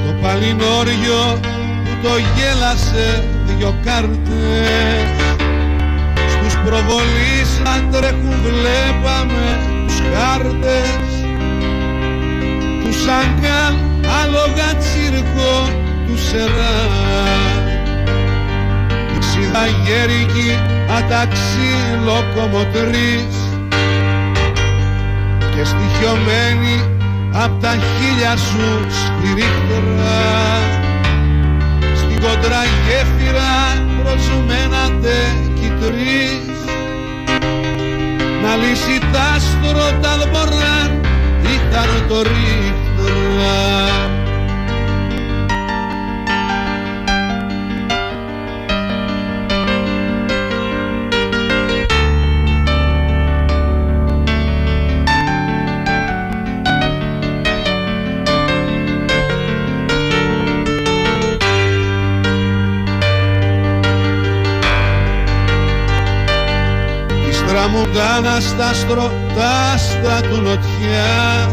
Το παλινόριο που το γέλασε δυο κάρτες. Στους προβολείς να τρέχουν βλέπαμε τους χάρτες του Σαγκάλ άλογα τσίρκο τους Σερά. Η ξυδαγέρικη αταξί λοκομοτρής και στοιχειωμένη απ' τα χίλια σου σφυρίχτερα στην κοντρά γέφυρα προσμένα τρεις να λύσει τα άστρο δμοράν ήταν το ρίχτερα Κάνα στα στρωτάστα του νοτιά.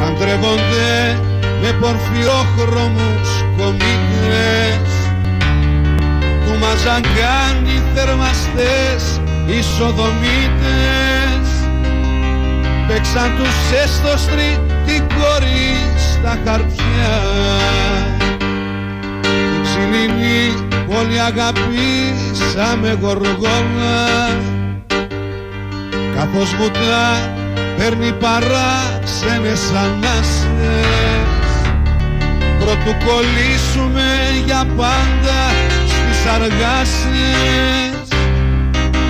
Παντρεύονται με πορφιόχρωμους κομίτες Που μας κάνει θερμαστές ισοδομήτες. Παίξαν τους έστωστρι την κόρη στα χαρτιά. Η ξυλινή Όλοι αγαπήσαμε γοργόνα. Καθώς βουτά παίρνει παράξενες ανάσες. Πρωτού κολλήσουμε για πάντα στις αργάσες.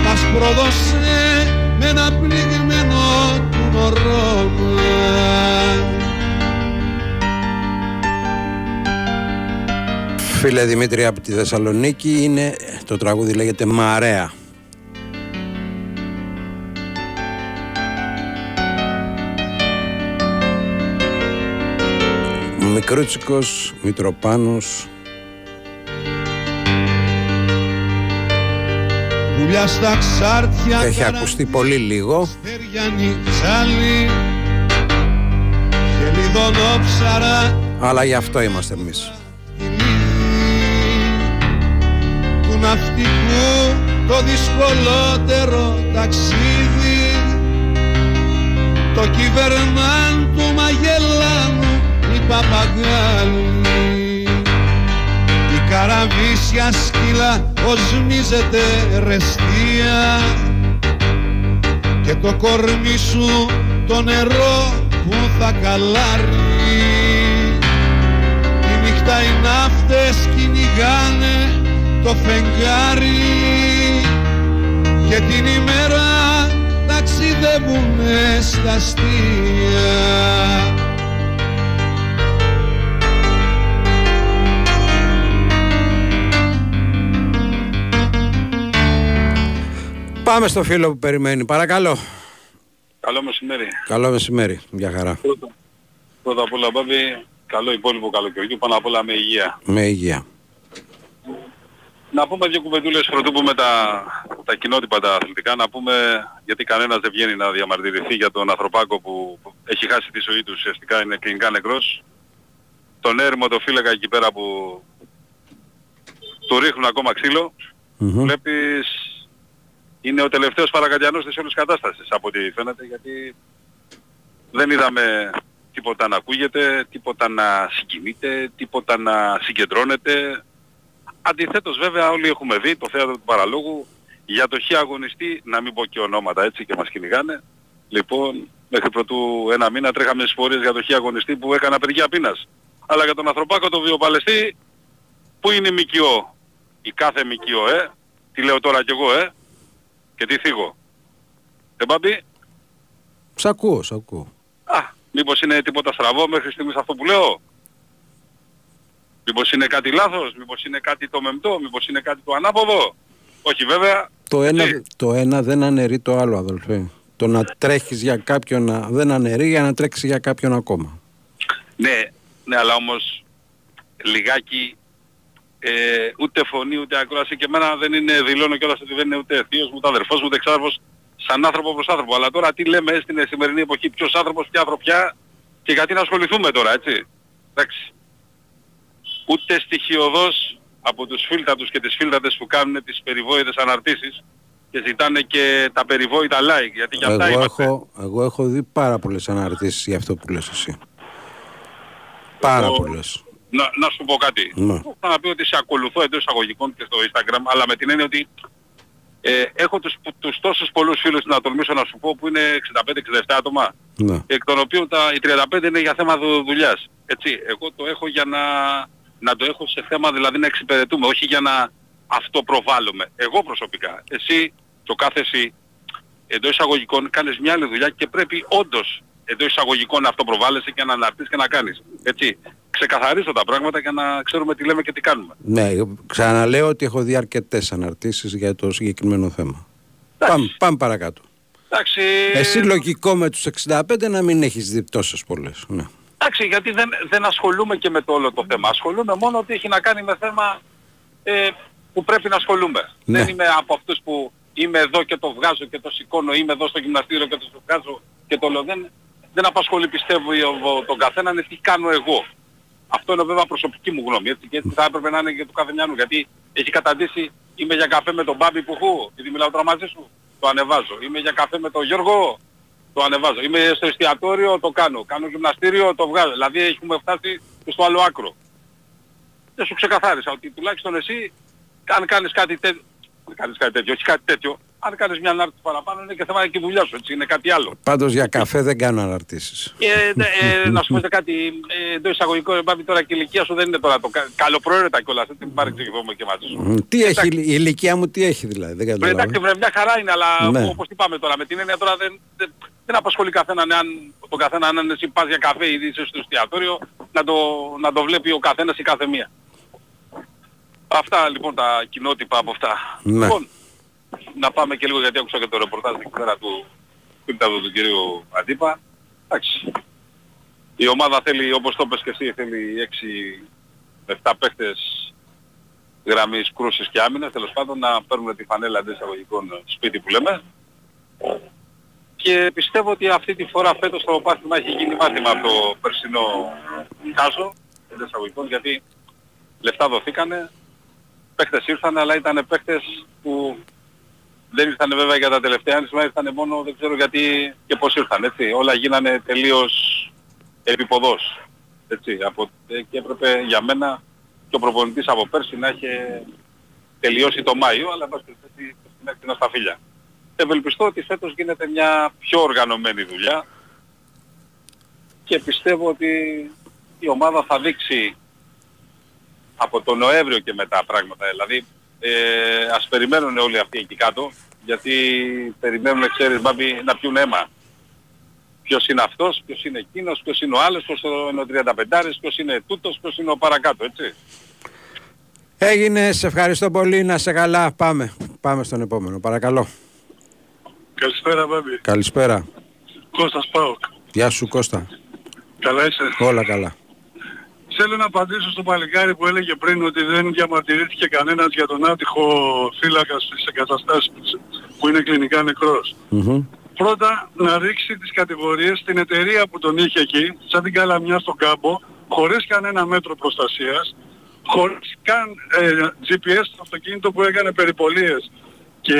Μας πρόδωσε με ένα πληγμένο του μωρό Φίλε Δημήτρη από τη Θεσσαλονίκη είναι, το τραγούδι λέγεται Μαρέα. Μικρούτσικος, Μητροπάνος. Πουλιά στα ξάρτια Έχει ακουστεί πολύ λίγο. Αλλά γι' αυτό είμαστε εμείς ναυτικού το δυσκολότερο ταξίδι. Το κυβερνάν του Μαγελάνου η παπαγάλη. Η καραβίσια σκύλα οσμίζεται ρεστία. Και το κορμί σου το νερό που θα καλάρει. Τη νύχτα οι ναύτες κυνηγάνε το φεγγάρι και την ημέρα ταξιδεύουνε στα αστεία Πάμε στο φίλο που περιμένει. Παρακαλώ. Καλό μεσημέρι. Καλό μεσημέρι. Μια χαρά. Πρώτα, πρώτα απ' όλα, Μπάμπη, καλό υπόλοιπο καλοκαιριού, πάνω απ' όλα με υγεία. Με υγεία. Να πούμε δύο κουβεντούλες πρωτού πούμε τα, τα κοινότυπα τα αθλητικά, να πούμε γιατί κανένας δεν βγαίνει να διαμαρτυρηθεί για τον ανθρωπάκο που έχει χάσει τη ζωή του ουσιαστικά είναι κλινικά νεκρός. Τον έρημο το φύλακα εκεί πέρα που του ρίχνουν ακόμα ξύλο. Μμμ. Βλέπεις είναι ο τελευταίος παρακατιανός της όλης κατάστασης από ό,τι φαίνεται γιατί δεν είδαμε τίποτα να ακούγεται, τίποτα να συγκινείται, τίποτα να συγκεντρώνεται. Αντιθέτως βέβαια όλοι έχουμε δει το θέατρο του παραλόγου για το χι αγωνιστή, να μην πω και ονόματα έτσι και μας κυνηγάνε. Λοιπόν, μέχρι πρωτού ένα μήνα τρέχαμε στις πορείες για το χι αγωνιστή που έκανε απεργία πείνας. Αλλά για τον ανθρωπάκο το βιοπαλαιστή, πού είναι η ΜΚΟ, η κάθε ΜΚΟ, ε, τι λέω τώρα κι εγώ, ε, και τι θίγω. Δεν πάμπει, Σ' ακούω, σ' ακούω. Α, μήπως είναι τίποτα στραβό μέχρι στιγμής αυτό που λέω; Μήπως είναι κάτι λάθος, μήπως είναι κάτι το μεμπτό, μήπως είναι κάτι το ανάποδο. Όχι βέβαια. Το ένα, έτσι. το ένα δεν αναιρεί το άλλο αδελφέ. Το να τρέχεις για κάποιον να δεν αναιρεί για να τρέξεις για κάποιον ακόμα. Ναι, ναι, αλλά όμως λιγάκι ε, ούτε φωνή ούτε ακρόαση και εμένα δεν είναι, δηλώνω κιόλας ότι δεν είναι ούτε θείος μου, ούτε αδερφός μου, ούτε εξάδερφος σαν άνθρωπο προς άνθρωπο. Αλλά τώρα τι λέμε στην σημερινή εποχή, ποιος άνθρωπος, ποια ανθρωπιά και γιατί να ασχοληθούμε τώρα, έτσι. Εντάξει. Ούτε στοιχειοδός από τους φίλτατους και τις φίλτατες που κάνουν τις περιβόητες αναρτήσεις και ζητάνε και τα περιβόητα like, γιατί για αυτά Εγώ είμαστε. έχω, εγώ έχω δει πάρα πολλές αναρτήσεις για αυτό που λες εσύ. Πάρα Εγώ- πολλές. Να, να σου πω κάτι. Ναι. Έχω να πει ότι σε ακολουθώ εντός εισαγωγικών και στο Instagram, αλλά με την έννοια ότι ε, έχω τους, τους τόσους πολλούς φίλους να τολμήσω να σου πω που είναι 65-67 άτομα, Ναι. εκ των οποίων τα, οι 35 είναι για θέμα δου- δουλειάς. Έτσι, εγώ το έχω για να, να το έχω σε θέμα δηλαδή να εξυπηρετούμε, όχι για να αυτοπροβάλλουμε. Εγώ προσωπικά. Εσύ, το κάθε εσύ, εντός εισαγωγικών κάνεις μια άλλη δουλειά και πρέπει όντως εντός εισαγωγικών να αυτοπροβάλλεσαι και να αναρτήσεις και να κάνεις. Έτσι. Ξεκαθαρίζω τα πράγματα για να ξέρουμε τι λέμε και τι κάνουμε. Ναι, ξαναλέω ότι έχω δει αρκετές αναρτήσεις για το συγκεκριμένο θέμα. Πάμε, πάμε παρακάτω. Εντάξει, Εσύ λογικό με τους 65 να μην έχεις δει τόσες πολλές. Ναι. Εντάξει γιατί δεν, δεν ασχολούμαι και με το όλο το θέμα. Ασχολούμαι μόνο ότι έχει να κάνει με θέμα ε, που πρέπει να ασχολούμαι. Ναι. Δεν είμαι από αυτούς που είμαι εδώ και το βγάζω και το σηκώνω, είμαι εδώ στο γυμναστήριο και το βγάζω και το λέω. Δεν, δεν απασχολεί πιστεύω ο- τον καθένα είναι τι κάνω εγώ. Αυτό είναι βέβαια προσωπική μου γνώμη έτσι, και έτσι θα έπρεπε να είναι και του κάθε μιανού γιατί έχει καταντήσει είμαι για καφέ με τον Μπάμπη Πουχού, επειδή μιλάω τώρα μαζί σου, το ανεβάζω. Είμαι για καφέ με τον Γιώργο, το ανεβάζω. Είμαι στο εστιατόριο, το κάνω. Κάνω γυμναστήριο, το βγάζω. Δηλαδή έχουμε φτάσει και στο άλλο άκρο. Δεν σου ξεκαθάρισα ότι τουλάχιστον εσύ, αν κάνεις κάτι τέτοιο, δεν κάνεις κάτι τέτοιο, όχι κάτι τέτοιο, αν κάνεις μια ανάρτηση παραπάνω είναι και θέμα και η δουλειά σου, έτσι, είναι κάτι άλλο. Πάντως για καφέ δεν κάνω αναρτήσεις. Και ε, να σου πω και κάτι, ε, εντός εισαγωγικών, Μπάμπη, τώρα και η ηλικία σου δεν είναι τώρα το κα- καλοπροαίρετα κιόλας, έτσι, μην παρεξηγηθούμε και μαζί σου. Μ, Τι έχει, η ηλικία μου τι έχει δηλαδή, δεν Βρε, καταλαβαίνω. εντάξει, βρε, μια χαρά είναι, αλλά Ναι. όπως τι πάμε τώρα, με την έννοια τώρα δεν, δεν, δεν απασχολεί καθέναν, αν, τον καθένα αν εσύ πας για καφέ ή είσαι στο εστιατόριο, να το, να το βλέπει ο καθένας ή κάθε μία. Αυτά λοιπόν τα κοινότυπα από αυτά. Ναι. Λοιπόν, να πάμε και λίγο γιατί άκουσα και το ρεπορτάζ εκεί πέρα του φίλταβου του κυρίου Αντίπα. Εντάξει. Η ομάδα θέλει, όπως το πες και εσύ, θέλει 6 7 παίχτες γραμμής κρούσης και άμυνας, τέλος πάντων να παίρνουν τη φανέλα εντός εισαγωγικών σπίτι που λέμε. Και πιστεύω ότι αυτή τη φορά φέτος το πάθημα έχει γίνει μάθημα από το περσινό χάσο εντός εισαγωγικών γιατί λεφτά δοθήκανε, παίχτες ήρθαν αλλά ήταν παίχτες που δεν ήρθαν βέβαια για τα τελευταία άνισμα, ήρθαν μόνο δεν ξέρω γιατί και πώς ήρθαν, έτσι. Όλα γίνανε τελείως επιποδός, έτσι. Από, ε, και έπρεπε για μένα και ο προπονητής από πέρσι να είχε τελειώσει το Μάιο, αλλά πας περιπτώσει στην έκτη στα φίλια. Ευελπιστώ ότι φέτος γίνεται μια πιο οργανωμένη δουλειά και πιστεύω ότι η ομάδα θα δείξει από τον Νοέμβριο και μετά πράγματα. Δηλαδή ε, ας περιμένουν όλοι αυτοί εκεί κάτω γιατί περιμένουν, ξέρεις Μπάμπη, να πιούν αίμα. Ποιος είναι αυτός, ποιος είναι εκείνος, ποιος είναι ο άλλος, ποιος είναι ο 35, ποιος είναι τούτος, ποιος είναι ο παρακάτω, έτσι. Έγινε, σε ευχαριστώ πολύ, να σε καλά. Πάμε, πάμε στον επόμενο, παρακαλώ. Καλησπέρα, Μπάμπη. Καλησπέρα. Κώστας Πάοκ. Γεια σου Κώστα. Καλά είσαι; Όλα καλά. Θέλω να απαντήσω στο παλικάρι που έλεγε πριν ότι δεν διαμαρτυρήθηκε κανένας για τον άτυχο φύλακας στις εγκαταστάσεις που είναι κλινικά Πρώτα να ρίξει τις κατηγορίες στην εταιρεία που τον είχε εκεί, σαν την καλαμιά στον κάμπο, χωρίς κανένα μέτρο προστασίας, χωρίς καν ε, GPS στο αυτοκίνητο που έκανε περιπολίες και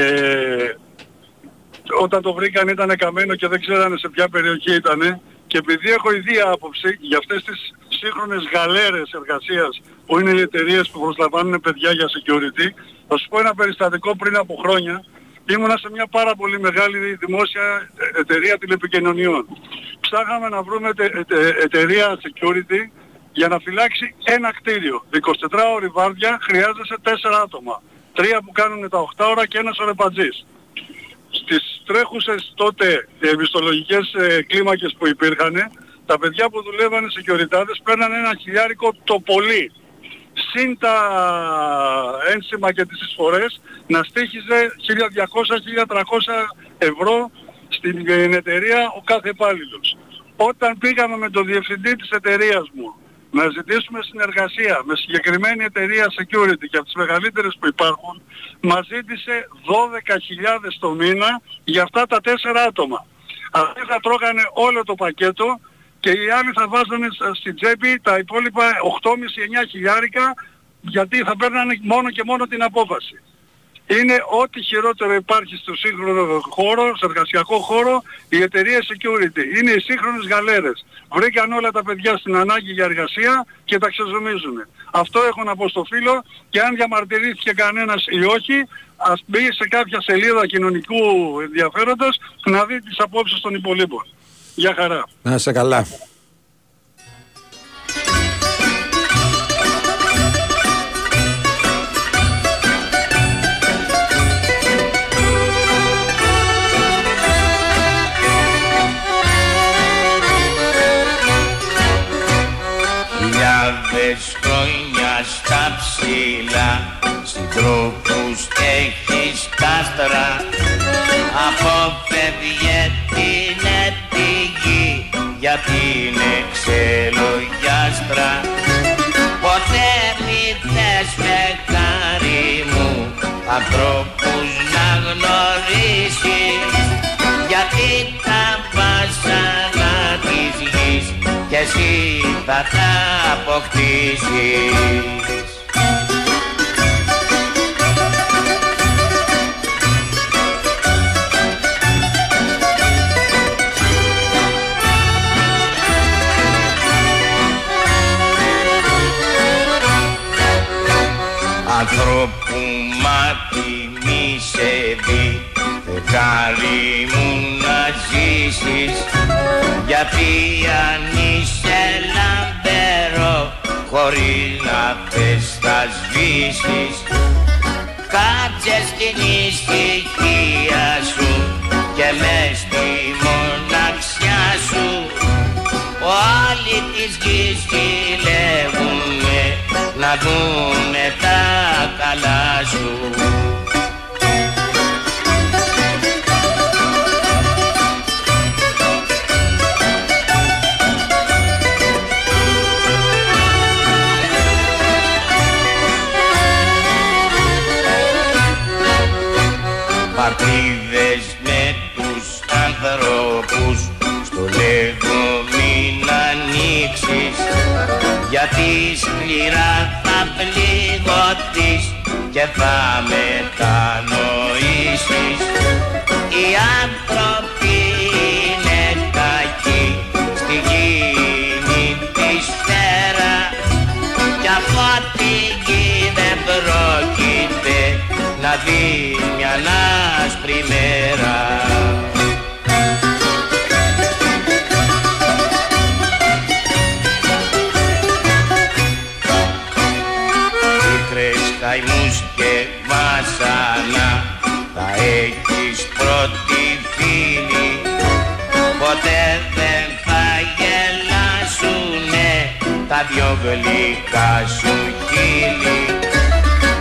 όταν το βρήκαν ήταν καμένο και δεν ξέρανε σε ποια περιοχή ήταν και επειδή έχω ιδία άποψη για αυτές τις σύγχρονες γαλέρες εργασίας που είναι οι εταιρείες που προσλαμβάνουν παιδιά για security, θα σου πω ένα περιστατικό πριν από χρόνια. Ήμουνα σε μια πάρα πολύ μεγάλη δημόσια εταιρεία τηλεπικοινωνιών. Ψάχαμε να βρούμε εταιρεία security για να φυλάξει ένα κτίριο. 24 ώρη βάρδια χρειάζεσαι 4 άτομα. Τρία που κάνουν τα 8 ώρα και ένας ορεπατζής στις τρέχουσες τότε επιστολογικές ε, κλίμακες που υπήρχαν, τα παιδιά που δουλεύανε σε κοιοριτάδες παίρνανε ένα χιλιάρικο το πολύ. Συν τα ένσημα και τις εισφορές να στήχιζε 1200-1300 ευρώ στην εταιρεία ο κάθε υπάλληλος. Όταν πήγαμε με τον διευθυντή της εταιρείας μου να ζητήσουμε συνεργασία με συγκεκριμένη εταιρεία security και από τις μεγαλύτερες που υπάρχουν, μας ζήτησε 12.000 το μήνα για αυτά τα τέσσερα άτομα. Αυτοί θα τρώγανε όλο το πακέτο και οι άλλοι θα βάζανε στην τσέπη τα υπόλοιπα 8,5-9 χιλιάρικα γιατί θα παίρνανε μόνο και μόνο την απόφαση είναι ό,τι χειρότερο υπάρχει στο σύγχρονο χώρο, στο εργασιακό χώρο, η εταιρεία security. Είναι οι σύγχρονες γαλέρες. Βρήκαν όλα τα παιδιά στην ανάγκη για εργασία και τα ξεζομίζουν. Αυτό έχω να πω στο φίλο και αν διαμαρτυρήθηκε κανένας ή όχι, ας μπει σε κάποια σελίδα κοινωνικού ενδιαφέροντος να δει τις απόψεις των υπολείπων. Γεια χαρά. Να είσαι καλά. Χιλιάδες χρόνια στα ψηλά Συντρόφους έχεις κάστρα. Αποφεύγε την επιγή Γιατί είναι ξελογιάστρα Ποτέ μη θες με χάρη μου Ανθρώπους να γνωρίσεις. Γιατί τα βασανά της γης και εσύ θα τα αποκτήσεις. Ανθρώπου μάτι μη σε δει Φεγγάρι μου να ζήσεις. Γιατί αν είσαι λαμπερό Χωρίς να θες θα σβήσεις. Κάτσε στην ησυχία σου Και μες στη μοναξιά σου. Όλοι της γης ζηλεύουνε Να δούνε τα καλά σου γιατί σκληρά θα πληγωθείς και θα μετανοήσεις οι άνθρωποι είναι κακοί στη γη τη σφαίρα κι από τη γη δεν πρόκειται να δει μια άσπρη μέρα. Ποτέ δεν θα γελάσουνε τα δυο γλυκά σου χείλη.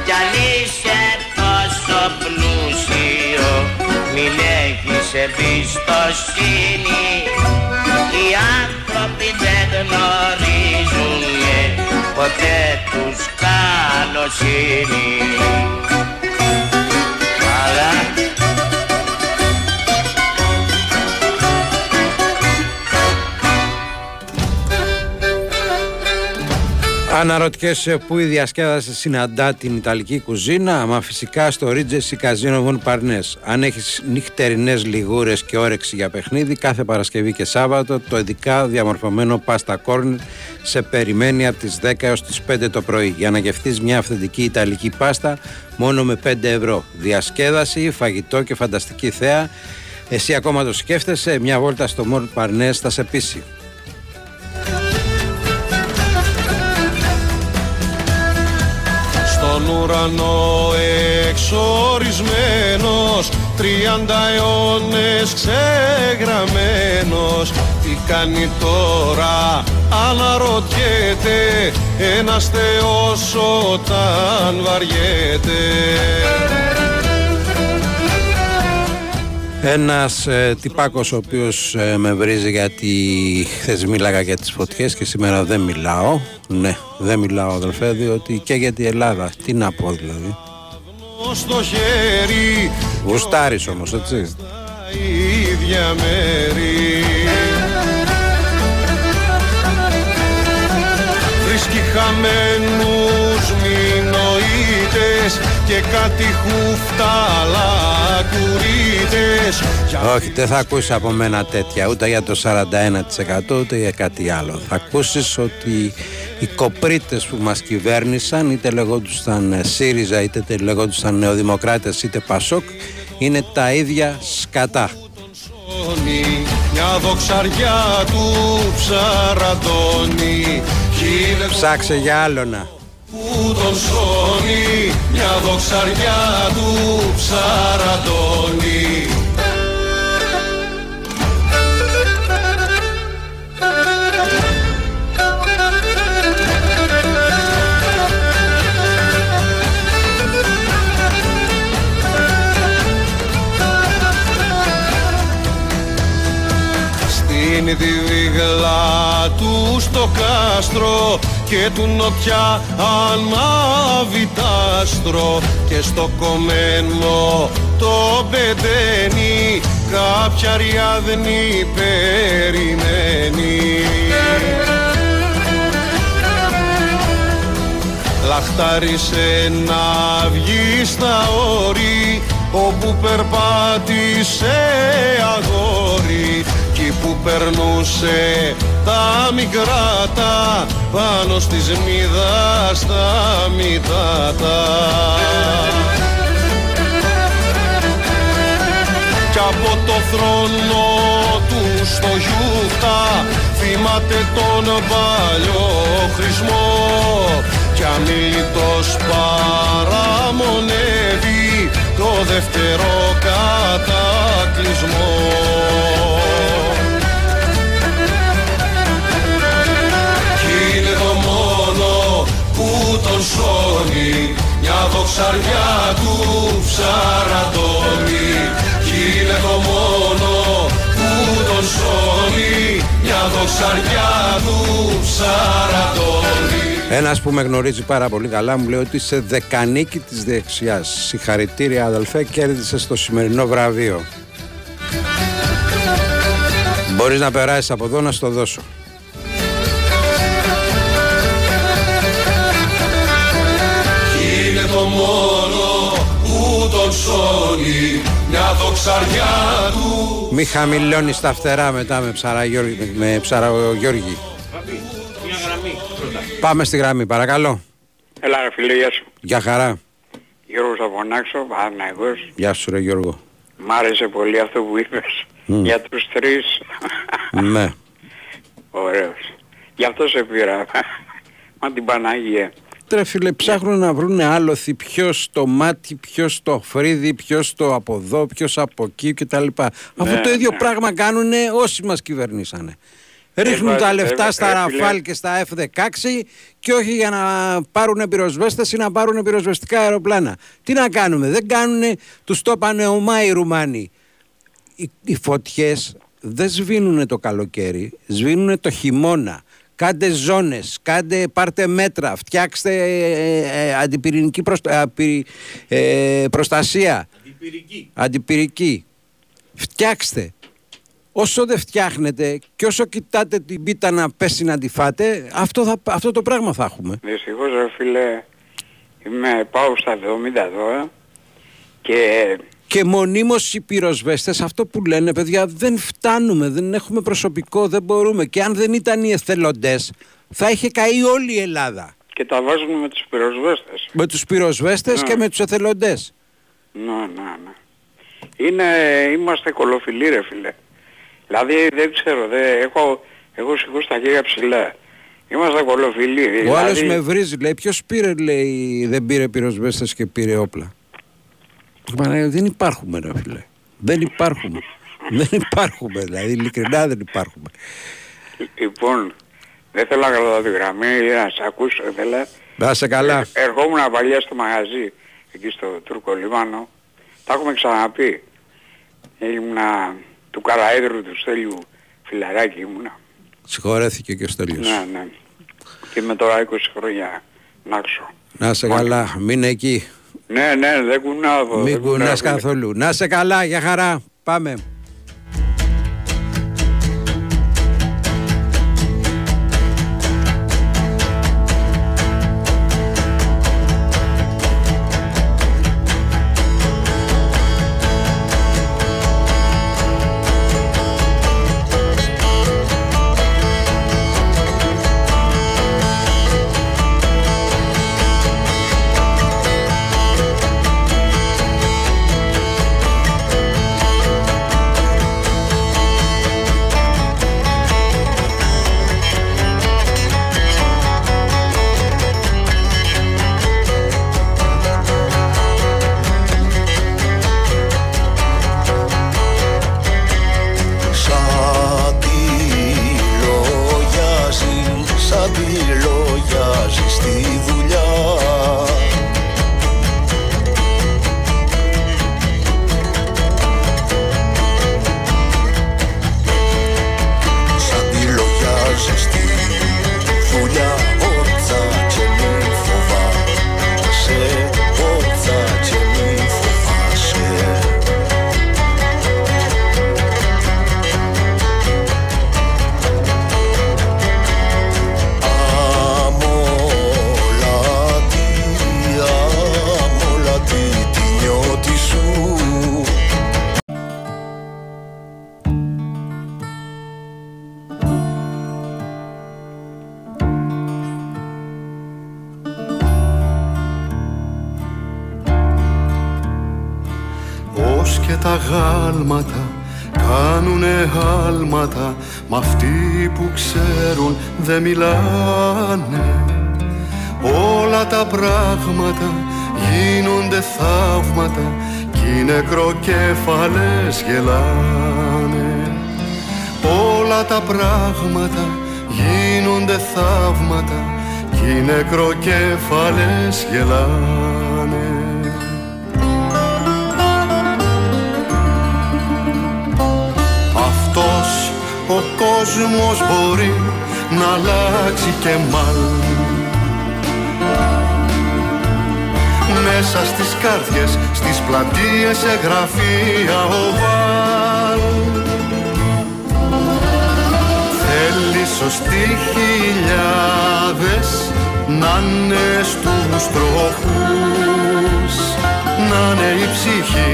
Κι αν είσαι πλούσιο μην έχεις εμπιστοσύνη. Οι άνθρωποι δεν γνωρίζουν ποτέ τους καλοσύνη Αναρωτιέσαι πού η διασκέδαση συναντά την Ιταλική κουζίνα, μα φυσικά στο Ρίτζεσι Καζίνο Βον Παρνές. Αν έχεις νυχτερινές λιγούρες και όρεξη για παιχνίδι, κάθε Παρασκευή και Σάββατο το ειδικά διαμορφωμένο πάστα κόρνερ σε περιμένει από τις 10 έως τις 5 το πρωί για να γευτείς μια αυθεντική Ιταλική πάστα μόνο με 5 ευρώ. Διασκέδαση, φαγητό και φανταστική θέα. Εσύ ακόμα το σκέφτεσαι, μια βόλτα στο Μον Παρνές θα σε πείσει. Στον ουρανό εξορισμένος τριάντα αιώνες ξεγραμμένος. Τι κάνει τώρα αναρωτιέται ένας θεός όταν βαριέται Ένας ε, τυπάκος ο οποίος ε, με βρίζει γιατί χθες μίλαγα για τις φωτιές και σήμερα δεν μιλάω. Ναι, δεν μιλάω αδελφέ διότι και για την Ελλάδα. Τι να πω δηλαδή. Στο χέρι Γουστάρεις όμως έτσι. ίδια μέρη Βρίσκει χαμένους μηνοείτες και κάτι χούφτα κουρίτες Όχι, δεν θα ακούσεις από μένα τέτοια ούτε για το 41% ούτε για κάτι άλλο. Θα ακούσεις ότι οι κοπρίτες που μας κυβέρνησαν είτε λεγόντουσαν ΣΥΡΙΖΑ είτε λεγόντουσαν Νεοδημοκράτες είτε ΠΑΣΟΚ είναι τα ίδια σκατά. Σόνι, Μια δοξαριά του ψαραντώνει Χίλε Ψάξε για άλλο να. Που τον σώνει Μια δοξαριά του ψαραντώνει. Στην διδίγλα του στο κάστρο και του νοτιά ανάβει τ' άστρο και στο κομμένο το μπεντένι κάποια ριάδνη περιμένει. Λαχτάρισε να βγει στα όρη όπου περπάτησε αγόρι κι που περνούσε τα μικρά πάνω στις μύδας τα μυτάτα. Κι από το θρόνο του στο γιούχτα θυμάται τον παλιό χρησμό κι αμήλυτος παραμονεύει το δεύτερο κατακλυσμό. Σώνει μια δοξαριά του ψαραντώνει Κι είναι το μόνο που τον σώνει μια δοξαριά του ψαραντώνει Ένας που με γνωρίζει πάρα πολύ καλά μου λέει ότι είσαι δεκανίκη της δεξιάς. Συγχαρητήρια, αδελφέ, κέρδισε το σημερινό βραβείο. Μπορείς να περάσεις από εδώ να στο δώσω. Μια δοξαριά του Μη χαμηλώνεις τα φτερά μετά με ψαραγιώργη. Με ψαραγιώργη. Μια γραμμή πρώτα. Πάμε στη γραμμή, παρακαλώ. Έλα ρε φίλε, γεια σου. Γεια χαρά. Γιώργος από Νάξο, Παναγός. Γεια σου ρε Γιώργο. Μ' άρεσε πολύ αυτό που είπες. Μμ. Για τους τρεις. ναι. Ωραίος. Γι' αυτό σε πήρα. Μα την Παναγία. Τρε φίλε, ψάχνουν να βρουν άλοθη ποιος το μάτι, ποιος το φρύδι, ποιος το από εδώ, ποιος από εκεί κτλ. Αυτό το ίδιο πράγμα κάνουν όσοι μας κυβερνήσανε. Ρίχνουν Ε, τα ε, λεφτά ε, στα ε, φίλε. Ραφάλ και στα F-16 και όχι για να πάρουν πυροσβέστες ή να πάρουν πυροσβεστικά αεροπλάνα. Τι να κάνουμε, δεν κάνουν, τους το είπανε ομά οι Ρουμάνοι. οι, οι φωτιές δεν σβήνουν το καλοκαίρι, σβήνουν το χειμώνα. Κάντε ζώνες, κάντε, πάρτε μέτρα, φτιάξτε ε, ε, αντιπυρηνική ε, προστασία. Αντιπυρική. Αντιπυρική. Φτιάξτε. Όσο δεν φτιάχνετε και όσο κοιτάτε την πίτα να πέσει να τη φάτε, αυτό, θα, αυτό το πράγμα θα έχουμε. Δυστυχώς ρε φίλε, είμαι, πάω στα 70 εδώ και... Και μονίμως οι πυροσβέστες αυτό που λένε παιδιά δεν φτάνουμε, δεν έχουμε προσωπικό, δεν μπορούμε και αν δεν ήταν οι εθελοντές θα είχε καεί όλη η Ελλάδα. Και τα βάζουν με τους πυροσβέστες. Με τους πυροσβέστες και με τους εθελοντές. Ναι, ναι, ναι. Είναι, είμαστε κολοφιλοί ρε φίλε. Δηλαδή δεν ξέρω, δεν, έχω, έχω σηκώσει τα χέρια ψηλά. Είμαστε κολοφιλοί. Δηλαδή... Ο άλλος με βρίζει, λέει, ποιος πήρε, λέει, δεν πήρε πυροσβέστες και πήρε όπλα; Μα δεν υπάρχουμε ρε φίλε. Δεν υπάρχουμε. δεν υπάρχουμε, δηλαδή ειλικρινά δεν υπάρχουμε. Λοιπόν, δεν θέλω να κρατάω τη γραμμή, να σε ακούσω, ήθελα. Να σε καλά. Ε, ερχόμουν παλιά στο μαγαζί, εκεί στο Τούρκο Λιμάνο. Τα έχουμε ξαναπεί. Ήμουνα του Καραέδρου του Στέλιου φιλαράκι ήμουνα. Συγχωρέθηκε και ο Στέλιος. Ναι, ναι. Και είμαι τώρα 20 χρόνια να ξω. Να σε καλά, μην εκεί. Ναι, ναι, δεν κουνάω. Μην κουνάς καθόλου. Να σε καλά, για χαρά. Πάμε. Δεν μιλάνε. Όλα τα πράγματα γίνονται θαύματα κι οι νεκροκέφαλες γελάνε. Όλα τα πράγματα γίνονται θαύματα κι οι νεκροκέφαλες γελάνε. Αυτός ο κόσμος μπορεί να αλλάξει και μάλ Μέσα στις κάρδιες, στις πλατείες, σε γραφεία οβάλ Θέλει σωστοί χιλιάδες να είναι στους τροχούς. Να είναι η ψυχή,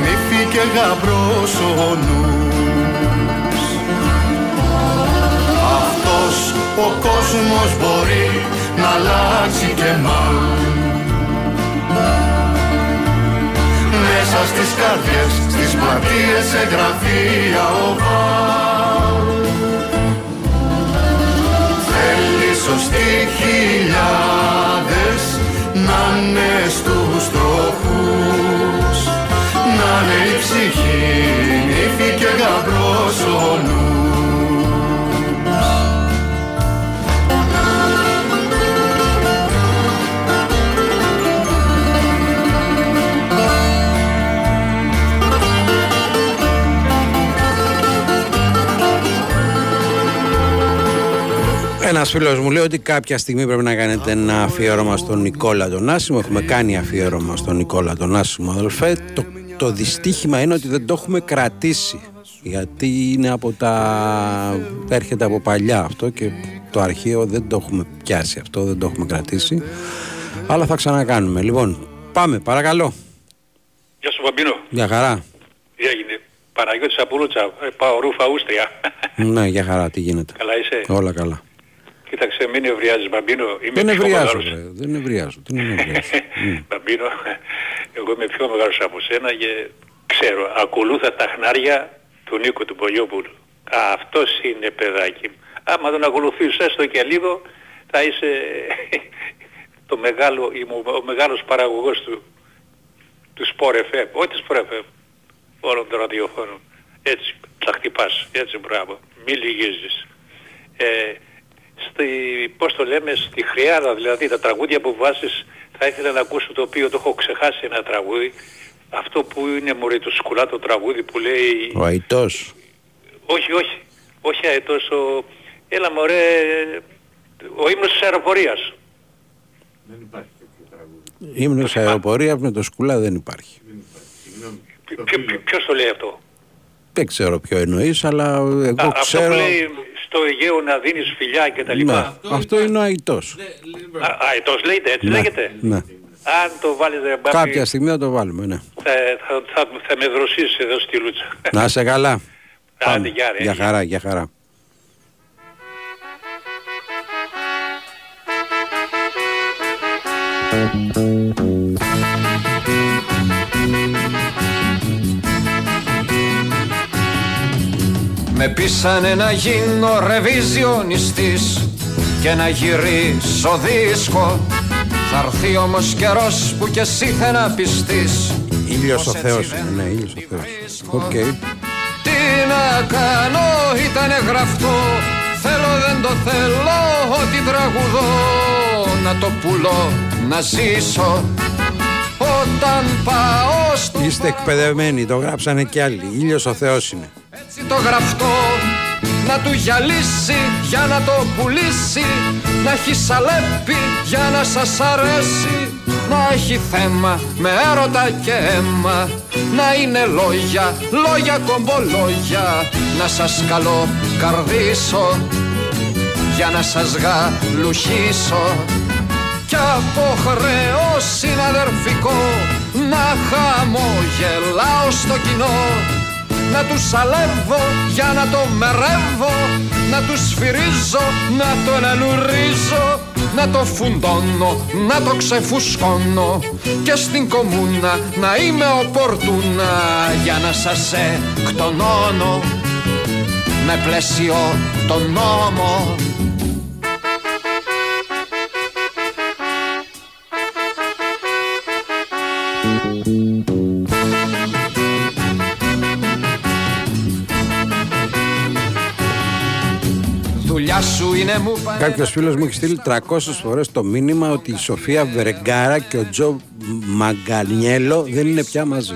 νύφη και γαμπρός ο νους ο κόσμος μπορεί να αλλάξει και μάλλον Μέσα στις καρδιές, στις πλατείες, σε γραφεία οβάλ Θέλει σωστοί χιλιάδες να είναι στους τροχούς. Να είναι η ψυχή, νύφη και γαμπρός ο νους Ένας φίλος μου λέει ότι κάποια στιγμή πρέπει να κάνετε ένα αφιέρωμα στον Νικόλα τον Άσιμο. Έχουμε κάνει αφιέρωμα στον Νικόλα τον Άσιμο, αδελφέ. Το, το δυστύχημα είναι ότι δεν το έχουμε κρατήσει. Γιατί είναι από τα. έρχεται από παλιά αυτό και το αρχείο δεν το έχουμε πιάσει αυτό, δεν το έχουμε κρατήσει. Αλλά θα ξανακάνουμε. Λοιπόν, πάμε, παρακαλώ. Γεια σου Βαμπίνο. Για χαρά. Τι έγινε; Παναγιώτης Απούλωτσα, ε, πάω ρούφα ούστρια. ναι, για χαρά, τι γίνεται. Καλά είσαι; Όλα καλά. Κοίταξε, μην ευριάζεις Μπαμπίνο. Είμαι δεν ευριάζω, δεν ευριάζω. Τι είναι Μπαμπίνο, εγώ είμαι πιο μεγάλος από σένα και ξέρω, ακολούθα τα χνάρια του Νίκου του Πολιόπουλου. Αυτός είναι παιδάκι. Άμα τον ακολουθείς έστω και λίγο, θα είσαι το μεγάλο, ο μεγάλος παραγωγός του, του Sport FM, όχι του Sport FM, όλων των ραδιοφώνων. Έτσι, θα χτυπάς, έτσι μπράβο, μη λυγίζεις. Ε, στη, πώς το λέμε, στη χρειάδα δηλαδή τα τραγούδια που βάζεις θα ήθελα να ακούσω το οποίο το έχω ξεχάσει ένα τραγούδι. Αυτό που είναι μωρέ το σκουλά το τραγούδι που λέει Ο Αιτός. Όχι, όχι, όχι Αετός ο... Έλα μωρέ ο ύμνος της αεροπορίας. Δεν υπάρχει τέτοιο τραγούδι. Ύμνος της αεροπορίας με το σκουλά δεν υπάρχει. Ποιος το λέει αυτό; Δεν ξέρω ποιο εννοείς, αλλά εγώ Α, ξέρω... Αυτό που λέει στο Αιγαίο να δίνεις φιλιά και τα λοιπά. Ναι, αυτό, αυτό είναι ο Αητός. Α, Αητός λέγεται, έτσι ναι, λέγεται; Ναι. Αν το βάλεις μπάμπη, Κάποια στιγμή θα το βάλουμε, ναι. Θα, θα, θα, θα με δροσίσεις εδώ στη Λούτσα. Να σε καλά. Άντε, γεια, ρε. Για χαρά, για χαρά. Με πείσανε να γίνω ρεβιζιονιστής και να γυρίσω δίσκο. Θα έρθει όμως καιρός που κι εσύ θα πειστείς. Ήλιος ο Θεός είναι, ναι, ήλιος ο Θεός. Οκ. Τι να κάνω ήτανε γραφτό. Θέλω δεν το θέλω ότι τραγουδώ. Να το πουλώ να ζήσω όταν πάω στο Είστε εκπαιδευμένοι, το γράψανε κι άλλοι. Ήλιος ο Θεός είναι. Έτσι το γραφτό να του γυαλίσει για να το πουλήσει Να έχει σαλέπι για να σας αρέσει Να έχει θέμα με έρωτα και αίμα Να είναι λόγια, λόγια κομπολόγια Να σας καλώ καρδίσω για να σας γαλουχίσω κι από χρέο συναδερφικό να χαμογελάω στο κοινό. Να τους σαλεύω για να το μερεύω να τους σφυρίζω, να το αναλουρίζω να το φουντώνω, να το ξεφουσκώνω. Και στην κομμούνα να είμαι οπορτούνα για να σας εκτονώνω με πλαίσιο τον νόμο Κάποιος φίλος μου έχει στείλει 300 φορές το μήνυμα ότι η Σοφία Βερεγκάρα και ο Τζο Μαγκανιέλο δεν είναι πια μαζί.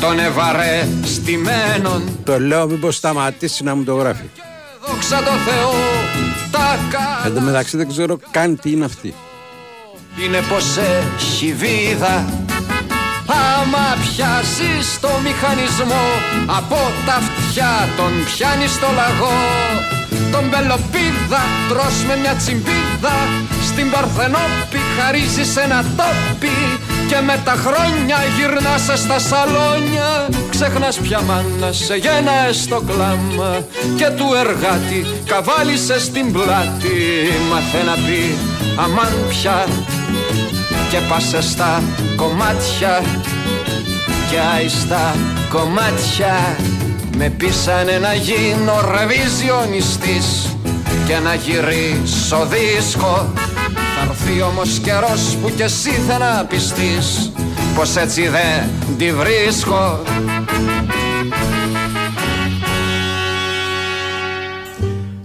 Τον ευαρεστημένον Το λέω μήπως σταματήσει να μου το γράφει. Δόξα τω Θεώ τα Εν τω μεταξύ δεν ξέρω καν τι είναι αυτή. Είναι πως έχει βίδα. Άμα πιάσεις το μηχανισμό Από τα αυτιά τον πιάνει στο λαγό. Τον πελοπίδα τρως με μια τσιμπίδα Στην Παρθενόπη χαρίζεις ένα τόπι Και με τα χρόνια γυρνάς στα σαλόνια. Ξεχνάς πια μάνα σε γένα στο κλάμα. Και του εργάτη καβάλισε στην πλάτη. Μάθε να πει αμάν πια και πάσε στα κομμάτια. Και άιστα κομμάτια. Με πείσανε να γίνω ρεβιζιονιστής και να γυρίσω δίσκο θα έρθει όμως καιρός που κι εσύ θα να πιστείς πως έτσι δεν τη βρίσκω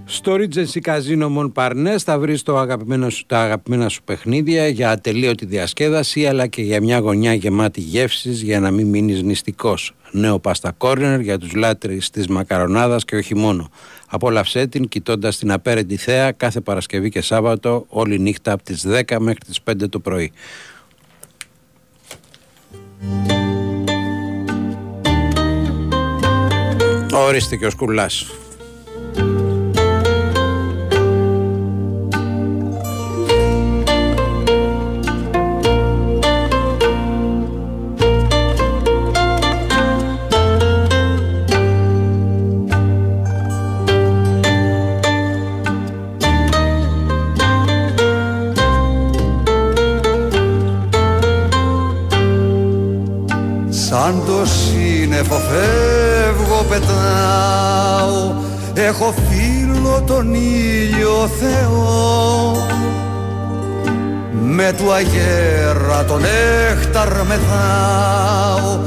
Στο Regency Casino Mon Parnes θα βρεις το αγαπημένο σου, τα αγαπημένα σου παιχνίδια για ατελείωτη διασκέδαση αλλά και για μια γωνιά γεμάτη γεύσεις για να μην μείνεις νηστικός. νέο πάστα κόρνερ για τους λάτρεις της μακαρονάδας και όχι μόνο. Απόλαυσέ την κοιτώντας την απέρεντη θέα κάθε Παρασκευή και Σάββατο όλη νύχτα από τις 10 μέχρι τις 5 το πρωί. Ορίστε και ο Σκουλάς. Σαν το σύννεφο φεύγω πετάω. Έχω φίλο τον ήλιο Θεό. Με του αγέρα τον έχταρ μεθάω.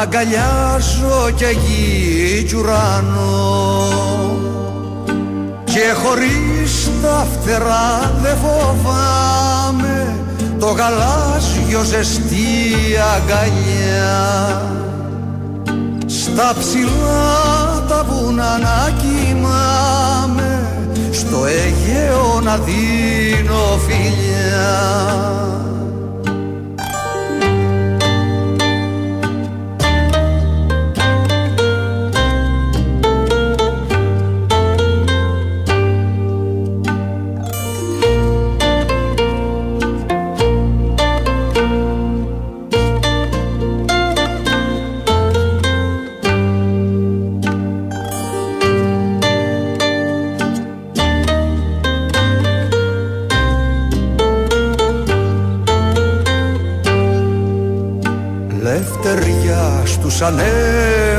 Αγκαλιάζω και γη κι ουρανό Και χωρίς τα φτερά δεν φοβάμαι το γαλάζιο ζεστή αγκαλιά. Στα ψηλά τα βουνά να κοιμάμαι στο Αιγαίο να δίνω φιλιά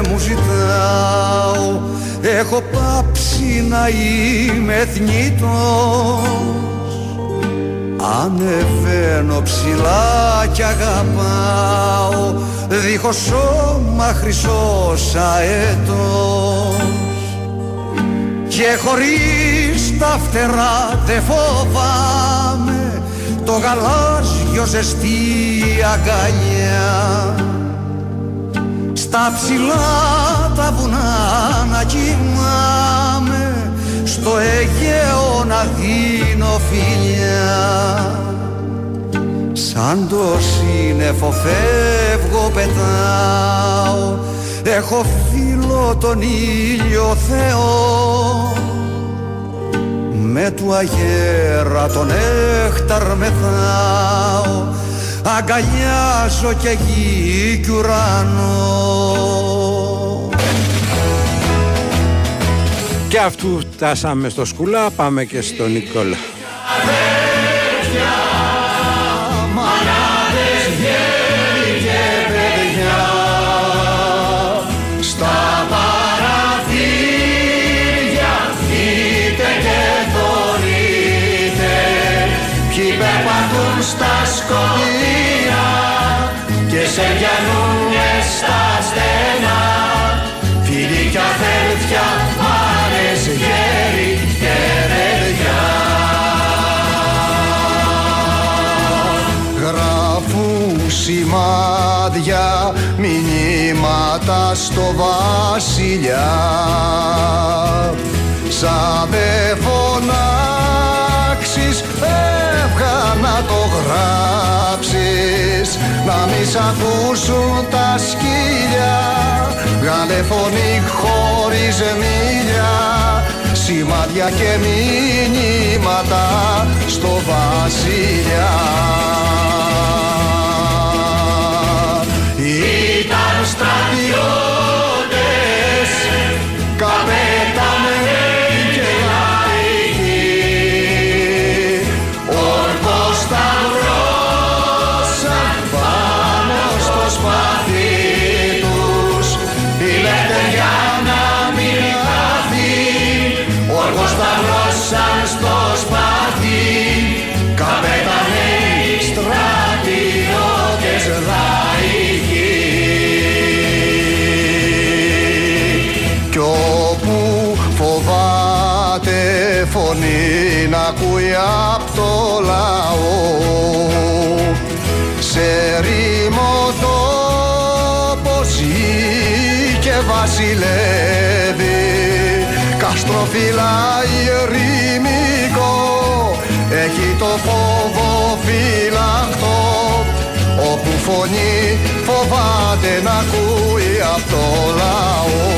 μου ζητάω. Έχω πάψει να είμαι θνητός Ανεβαίνω ψηλά κι αγαπάω. Δίχως σώμα χρυσός αέτος Και χωρίς τα φτερά δεν φοβάμαι. Το γαλάζιο ζεστή αγκαλιά στα ψηλά τα βουνά να κοιμάμαι στο Αιγαίο να δίνω φιλιά. Σαν το σύννεφο φεύγω πετάω έχω φίλο τον ήλιο Θεό. Με του αγέρα τον έχταρ μεθάω αγκαλιάζω και γη κι ουρανό Και αυτού φτάσαμε στο σκουλά, πάμε και στον Νικόλα. Και σε πιανούνε στα στενά. Φίλοι κι αδέρφια, μάνες, γέροι και παιδιά. Γράφουν σημάδια μηνύματα στο βασιλιά. Σαν δε φωνάξεις να το γράψεις Να μη σ' ακούσουν τα σκύλια. Βγάλε φωνή χωρίς μίλια Σημάδια και μηνύματα στο βασιλιά Ήταν στρατιώτες Καστροφύλλα ερημικό έχει το φόβο φυλαχτό όπου φωνή φοβάται να ακούει από το λαό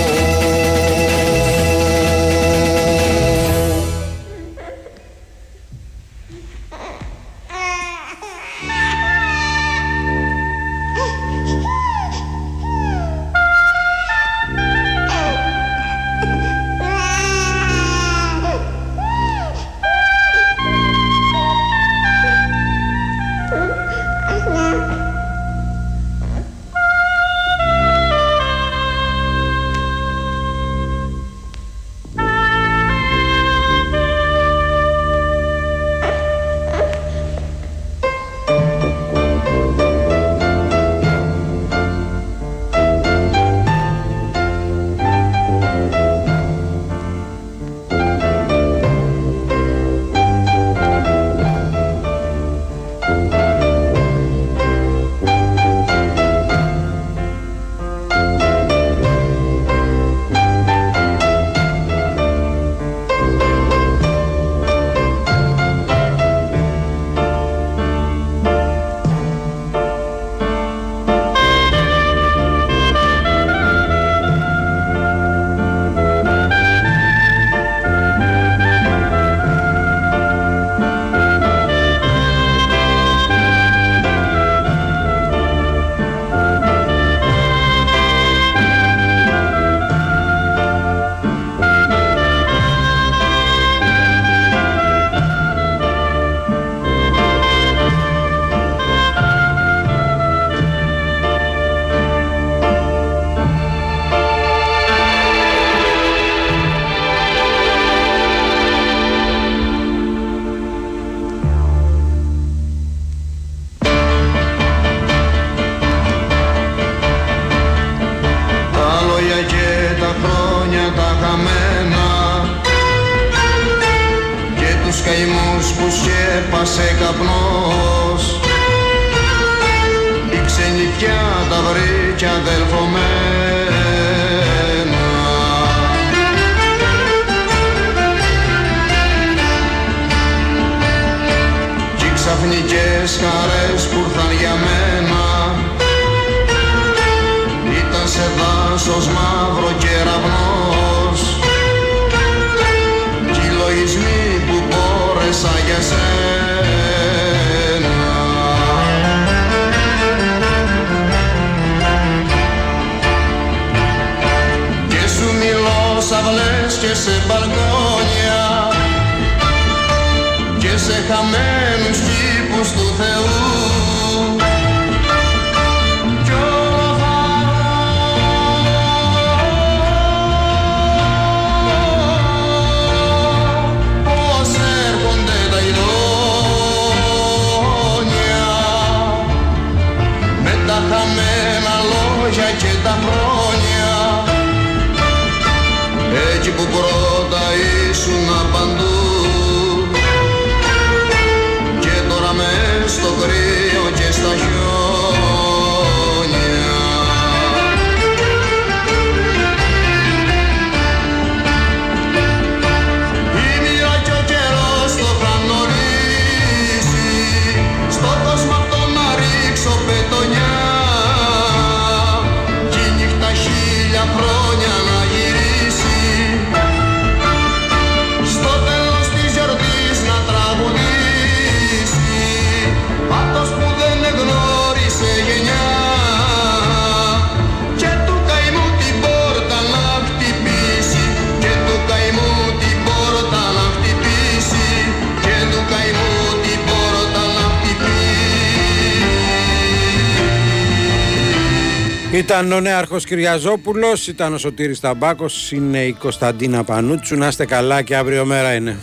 Ήταν ο νέαρχος Κυριαζόπουλος, ήταν ο Σωτήρης Ταμπάκος, είναι η Κωνσταντίνα Πανούτσου. Να είστε καλά και αύριο μέρα είναι.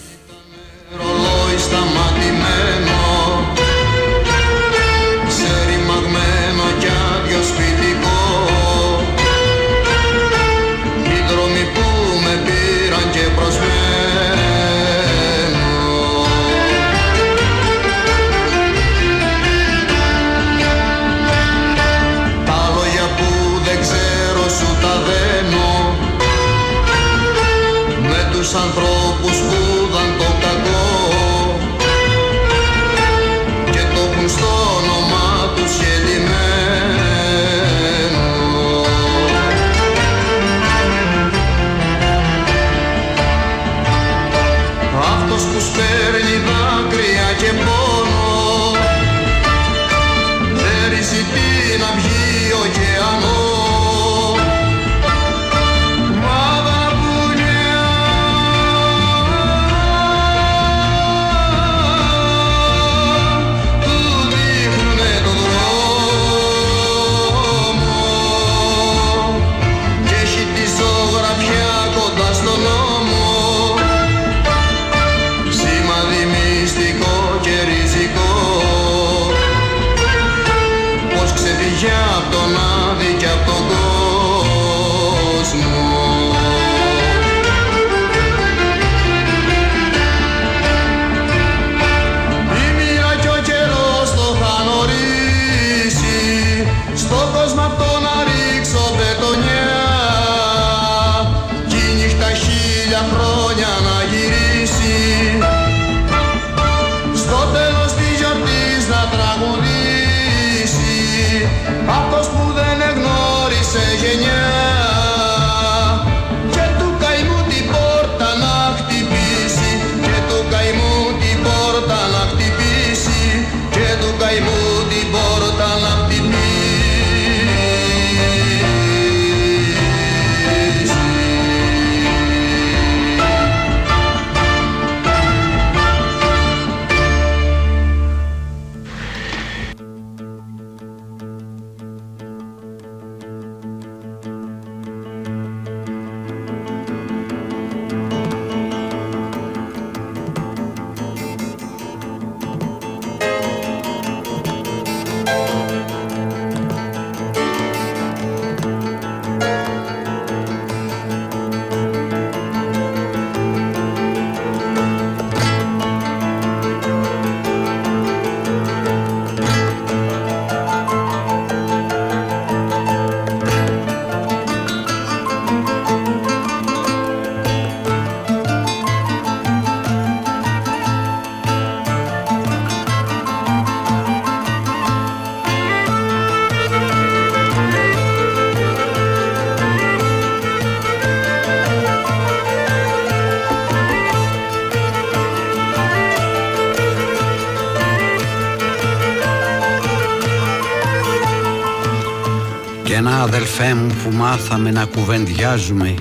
Ένα αδελφέ μου που μάθαμε να κουβεντιάζουμε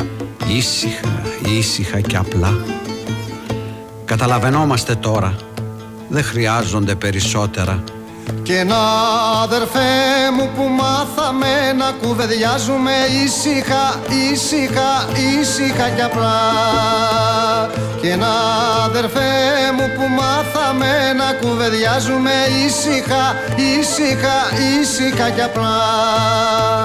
ήσυχα, ήσυχα και απλά. Καταλαβαίνόμαστε τώρα, δεν χρειάζονται περισσότερα. Και ένα αδερφέ μου που μάθαμε να κουβεντιάζουμε ήσυχα, ήσυχα, ήσυχα και απλά. Και ένα αδερφέ μου που μάθαμε να κουβεντιάζουμε ήσυχα, ήσυχα, ήσυχα και απλά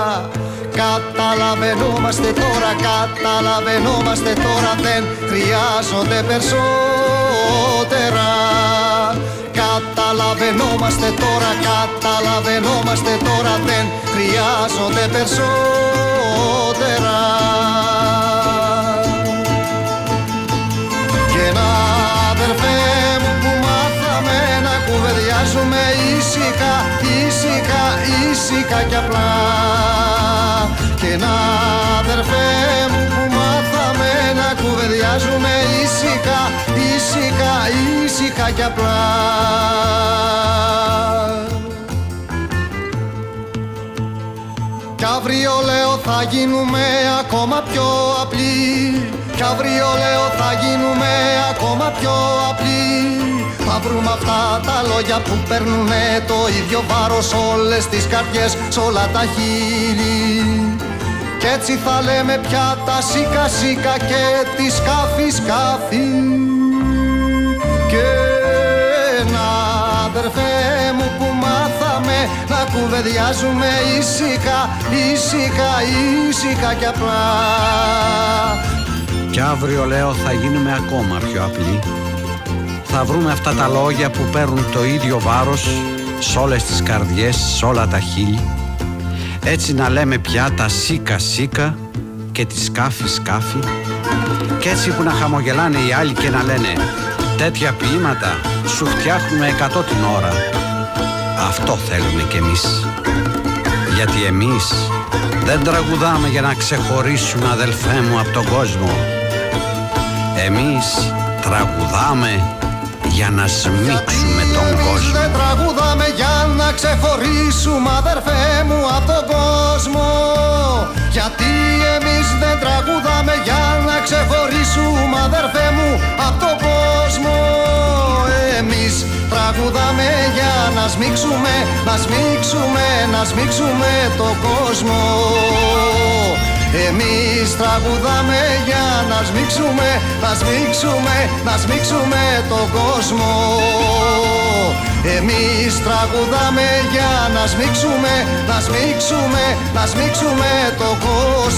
Καταλαβαίνόμαστε τώρα, καταλαβαίνόμαστε τώρα Δεν χρειάζονται περισσότερα. Καταλαβαίνόμαστε τώρα, καταλαβαίνόμαστε τώρα Δεν χρειάζονται περισσότερα. Και ένα αδερφέ μου που μάθαμε να κουβεντιάζουμε ήσυχα, ήσυχα, ήσυχα και απλά Και ένα αδερφέ μου που μάθαμε να κουβεντιάζουμε ήσυχα, ήσυχα, ήσυχα και απλά. Κι αύριο λέω θα γίνουμε ακόμα πιο απλοί. Κι αύριο λέω θα γίνουμε ακόμα πιο απλοί. Θα βρούμε αυτά τα λόγια που παίρνουνε το ίδιο βάρος όλες τις καρδιές, σ' όλα τα χείλη Κι έτσι θα λέμε πια τα σίκα σίκα και τη σκάφη σκάφη. Και ένα αδερφέ μου που μάθαμε να κουβεντιάζουμε ήσυχα, ήσυχα, ήσυχα κι απλά. Κι αύριο λέω θα γίνουμε ακόμα πιο απλοί. Θα βρούμε αυτά τα λόγια που παίρνουν το ίδιο βάρος Σ' όλες τις καρδιές, σ' όλα τα χείλη Έτσι να λέμε πια τα σίκα σίκα και τη σκάφη σκάφη. Κι έτσι που να χαμογελάνε οι άλλοι και να λένε Τέτοια ποίηματα σου φτιάχνουμε εκατό την ώρα Αυτό θέλουμε κι εμείς. Γιατί εμείς δεν τραγουδάμε για να ξεχωρίσουμε αδελφέ μου από τον κόσμο. Εμείς τραγουδάμε για να σμίξουμε τον κόσμο Δεν τραγουδάμε για να ξεχωρίσουμε αδερφέ μου από τον κόσμο. Γιατί εμείς δεν τραγουδάμε για να ξεχωρίσουμε αδερφέ μου από τον κόσμο. Εμείς τραγουδάμε για να σμίξουμε, να σμίξουμε, να σμίξουμε τον κόσμο εμείς τραγουδάμε για να σμίξουμε, να σμίξουμε, να σμίξουμε τον κόσμο. Εμείς τραγουδάμε για να σμίξουμε, να σμίξουμε, να σμίξουμε τον κόσμο